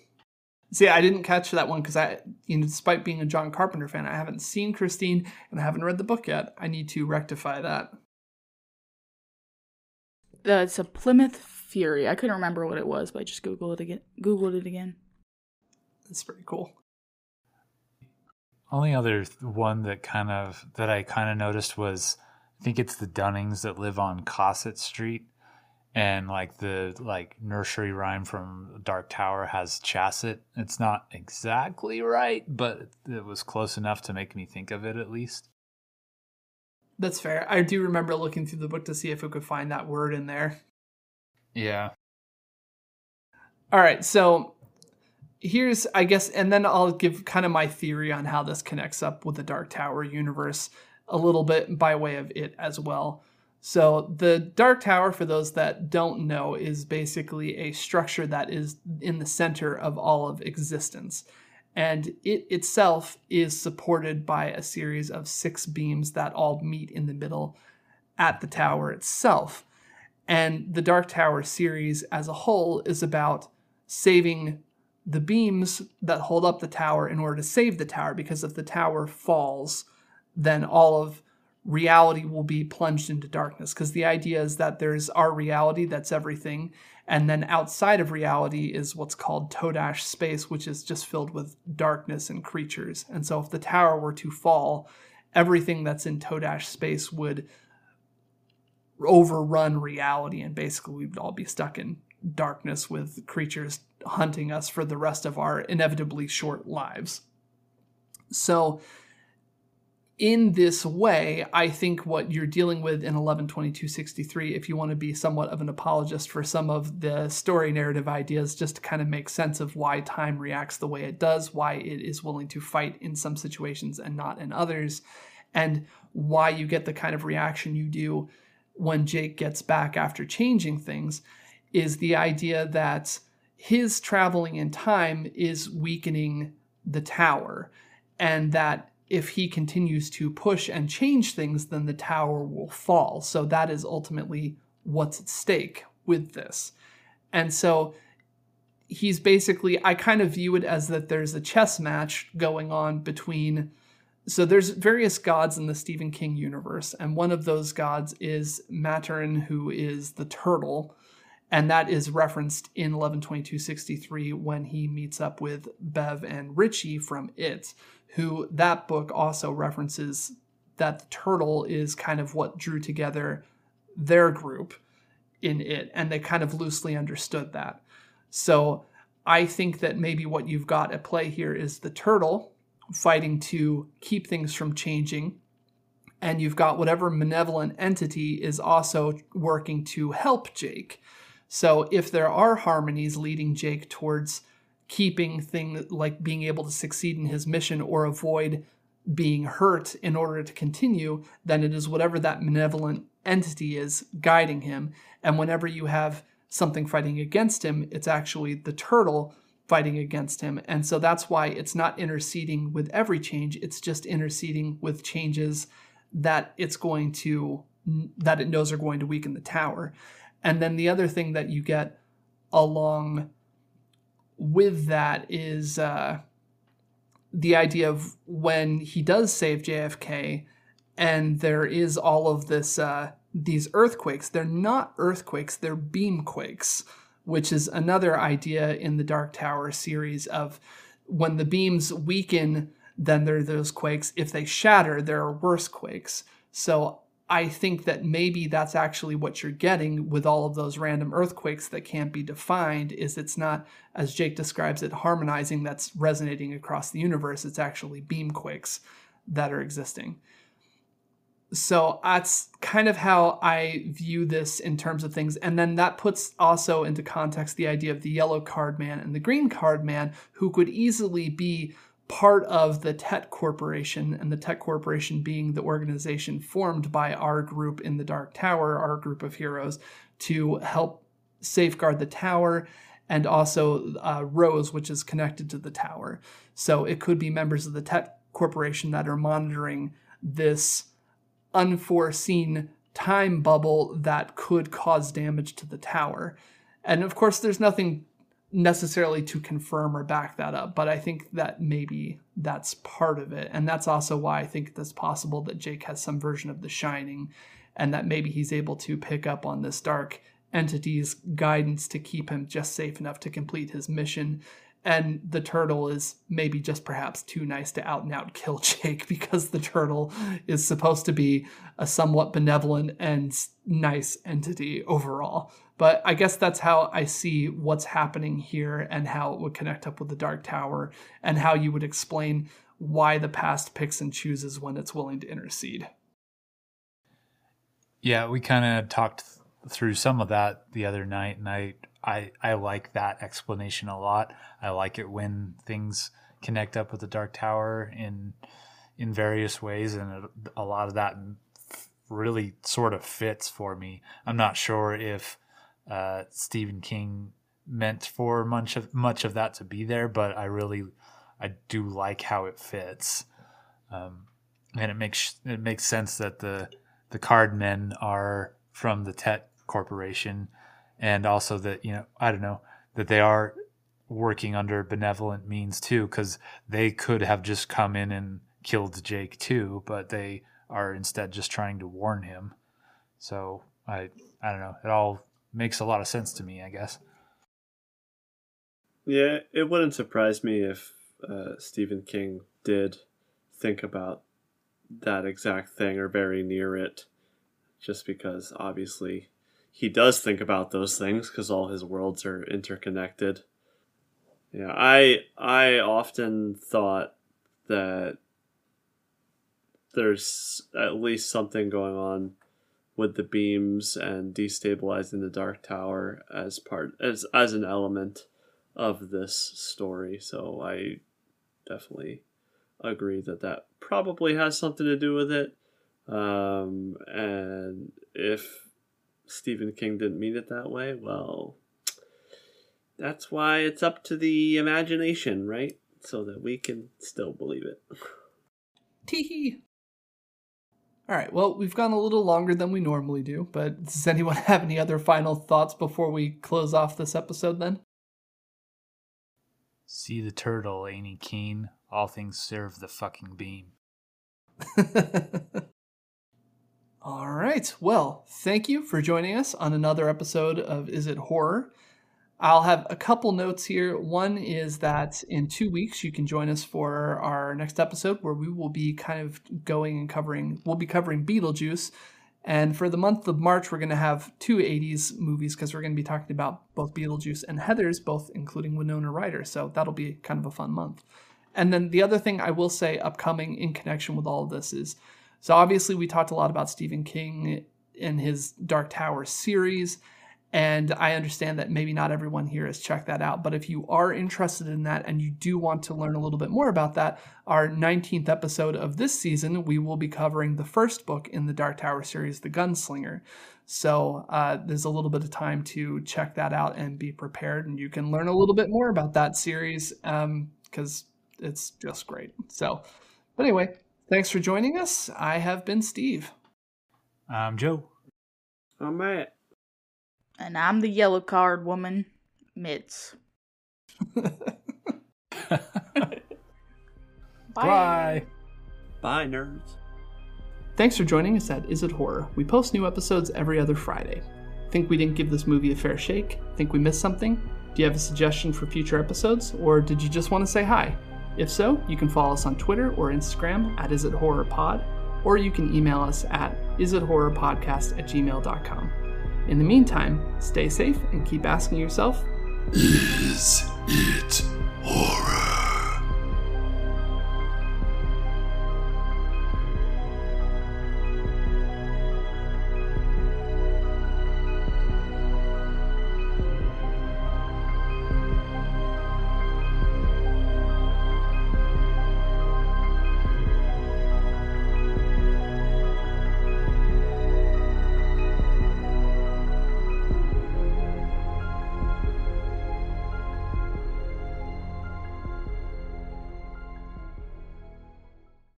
See, I didn't catch that one because I, you know, despite being a John Carpenter fan, I haven't seen Christine and I haven't read the book yet. I need to rectify that. Uh, it's a Plymouth Fury. I couldn't remember what it was, but I just googled it again. Googled it again. That's pretty cool. Only other one that kind of that I kind of noticed was I think it's the Dunnings that live on Kossuth Street, and like the like nursery rhyme from Dark Tower has Chassit. It's not exactly right, but it was close enough to make me think of it at least. That's fair. I do remember looking through the book to see if we could find that word in there. Yeah. All right, so here's I guess and then I'll give kind of my theory on how this connects up with the Dark Tower universe a little bit by way of it as well. So the Dark Tower for those that don't know is basically a structure that is in the center of all of existence. And it itself is supported by a series of six beams that all meet in the middle at the tower itself. And the Dark Tower series as a whole is about saving the beams that hold up the tower in order to save the tower, because if the tower falls, then all of reality will be plunged into darkness. Because the idea is that there's our reality, that's everything, and then outside of reality is what's called Todash space, which is just filled with darkness and creatures. And so if the tower were to fall, everything that's in Todash space would overrun reality, and basically we'd all be stuck in darkness with creatures hunting us for the rest of our inevitably short lives. So, in this way, I think what you're dealing with in 112263, if you want to be somewhat of an apologist for some of the story narrative ideas, just to kind of make sense of why time reacts the way it does, why it is willing to fight in some situations and not in others, and why you get the kind of reaction you do when Jake gets back after changing things, is the idea that his traveling in time is weakening the tower, and that if he continues to push and change things, then the tower will fall. So that is ultimately what's at stake with this. And so he's basically, I kind of view it as that there's a chess match going on between. So there's various gods in the Stephen King universe, and one of those gods is Maturin, who is the turtle, and that is referenced in 112263 when he meets up with Bev and Richie from It who that book also references that the turtle is kind of what drew together their group in it, and they kind of loosely understood that. So I think that maybe what you've got at play here is the turtle fighting to keep things from changing, and you've got whatever malevolent entity is also working to help Jake. So if there are harmonies leading Jake towards keeping things like being able to succeed in his mission or avoid being hurt in order to continue, then it is whatever that malevolent entity is guiding him. And whenever you have something fighting against him, it's actually the turtle fighting against him. And so that's why it's not interceding with every change, it's just interceding with changes that it's going to that it knows are going to weaken the tower. And then the other thing that you get along with that is uh, the idea of when he does save JFK, and there is all of this uh, these earthquakes. They're not earthquakes; they're beam quakes, which is another idea in the Dark Tower series of when the beams weaken, then there are those quakes. If they shatter, there are worse quakes. So I think that maybe that's actually what you're getting with all of those random earthquakes that can't be defined is it's not as Jake describes it harmonizing that's resonating across the universe it's actually beam quakes that are existing. So that's kind of how I view this in terms of things. And then that puts also into context the idea of the yellow card man and the green card man, who could easily be part of the Tet Corporation, and the Tet Corporation being the organization formed by our group in the Dark Tower, our group of heroes, to help safeguard the tower and also uh, Rose, which is connected to the tower. So it could be members of the Tet Corporation that are monitoring this unforeseen time bubble that could cause damage to the tower. And of course, there's nothing necessarily to confirm or back that up, but I think that maybe that's part of it. And that's also why I think it's possible that Jake has some version of The Shining and that maybe he's able to pick up on this dark entity's guidance to keep him just safe enough to complete his mission. And the turtle is maybe just perhaps too nice to out and out kill Jake because the turtle is supposed to be a somewhat benevolent and nice entity overall. But I guess that's how I see what's happening here and how it would connect up with the Dark Tower and how you would explain why the past picks and chooses when it's willing to intercede. Yeah, we kind of talked through some of that the other night, and I, I I like that explanation a lot. I like it when things connect up with the Dark Tower in in various ways, and a, a lot of that really sort of fits for me. I'm not sure if uh, Stephen King meant for much of much of that to be there, but I really I do like how it fits, um, and it makes it makes sense that the the card men are from the Tet Corporation, and also that you know I don't know that they are working under benevolent means too, because they could have just come in and killed Jake too, but they are instead just trying to warn him. So I I don't know. It all makes a lot of sense to me, I guess. Yeah, it wouldn't surprise me if uh, Stephen King did think about that exact thing or very near it, just because obviously he does think about those things because all his worlds are interconnected. Yeah, I I often thought that there's at least something going on with the beams and destabilizing the dark tower as part as as an element of this story so i definitely agree that that probably has something to do with it um, and if stephen king didn't mean it that way well that's why it's up to the imagination right so that we can still believe it Tee all right, well, we've gone a little longer than we normally do, but does anyone have any other final thoughts before we close off this episode then? See the turtle, ain't he keen? All things serve the fucking beam. All right, well, thank you for joining us on another episode of Is It Horror? I'll have a couple notes here. One is that in two weeks, you can join us for our next episode where we will be kind of going and covering, we'll be covering Beetlejuice. And for the month of March, we're going to have two 80s movies because we're going to be talking about both Beetlejuice and Heathers, both including Winona Ryder. So that'll be kind of a fun month. And then the other thing I will say upcoming in connection with all of this is so obviously, we talked a lot about Stephen King in his Dark Tower series and I understand that maybe not everyone here has checked that out. But if you are interested in that and you do want to learn a little bit more about that, our 19th episode of this season, we will be covering the first book in the Dark Tower series, The Gunslinger. So uh, there's a little bit of time to check that out and be prepared. And you can learn a little bit more about that series because um, it's just great. So, but anyway, thanks for joining us. I have been Steve. I'm Joe. I'm Matt. And I'm the yellow card woman, Mitz. Bye. Bye, nerds. Thanks for joining us at Is It Horror? We post new episodes every other Friday. Think we didn't give this movie a fair shake? Think we missed something? Do you have a suggestion for future episodes? Or did you just want to say hi? If so, you can follow us on Twitter or Instagram at isithorrorpod, or you can email us at isithorrorpodcast at gmail.com. In the meantime, stay safe and keep asking yourself Is it horror?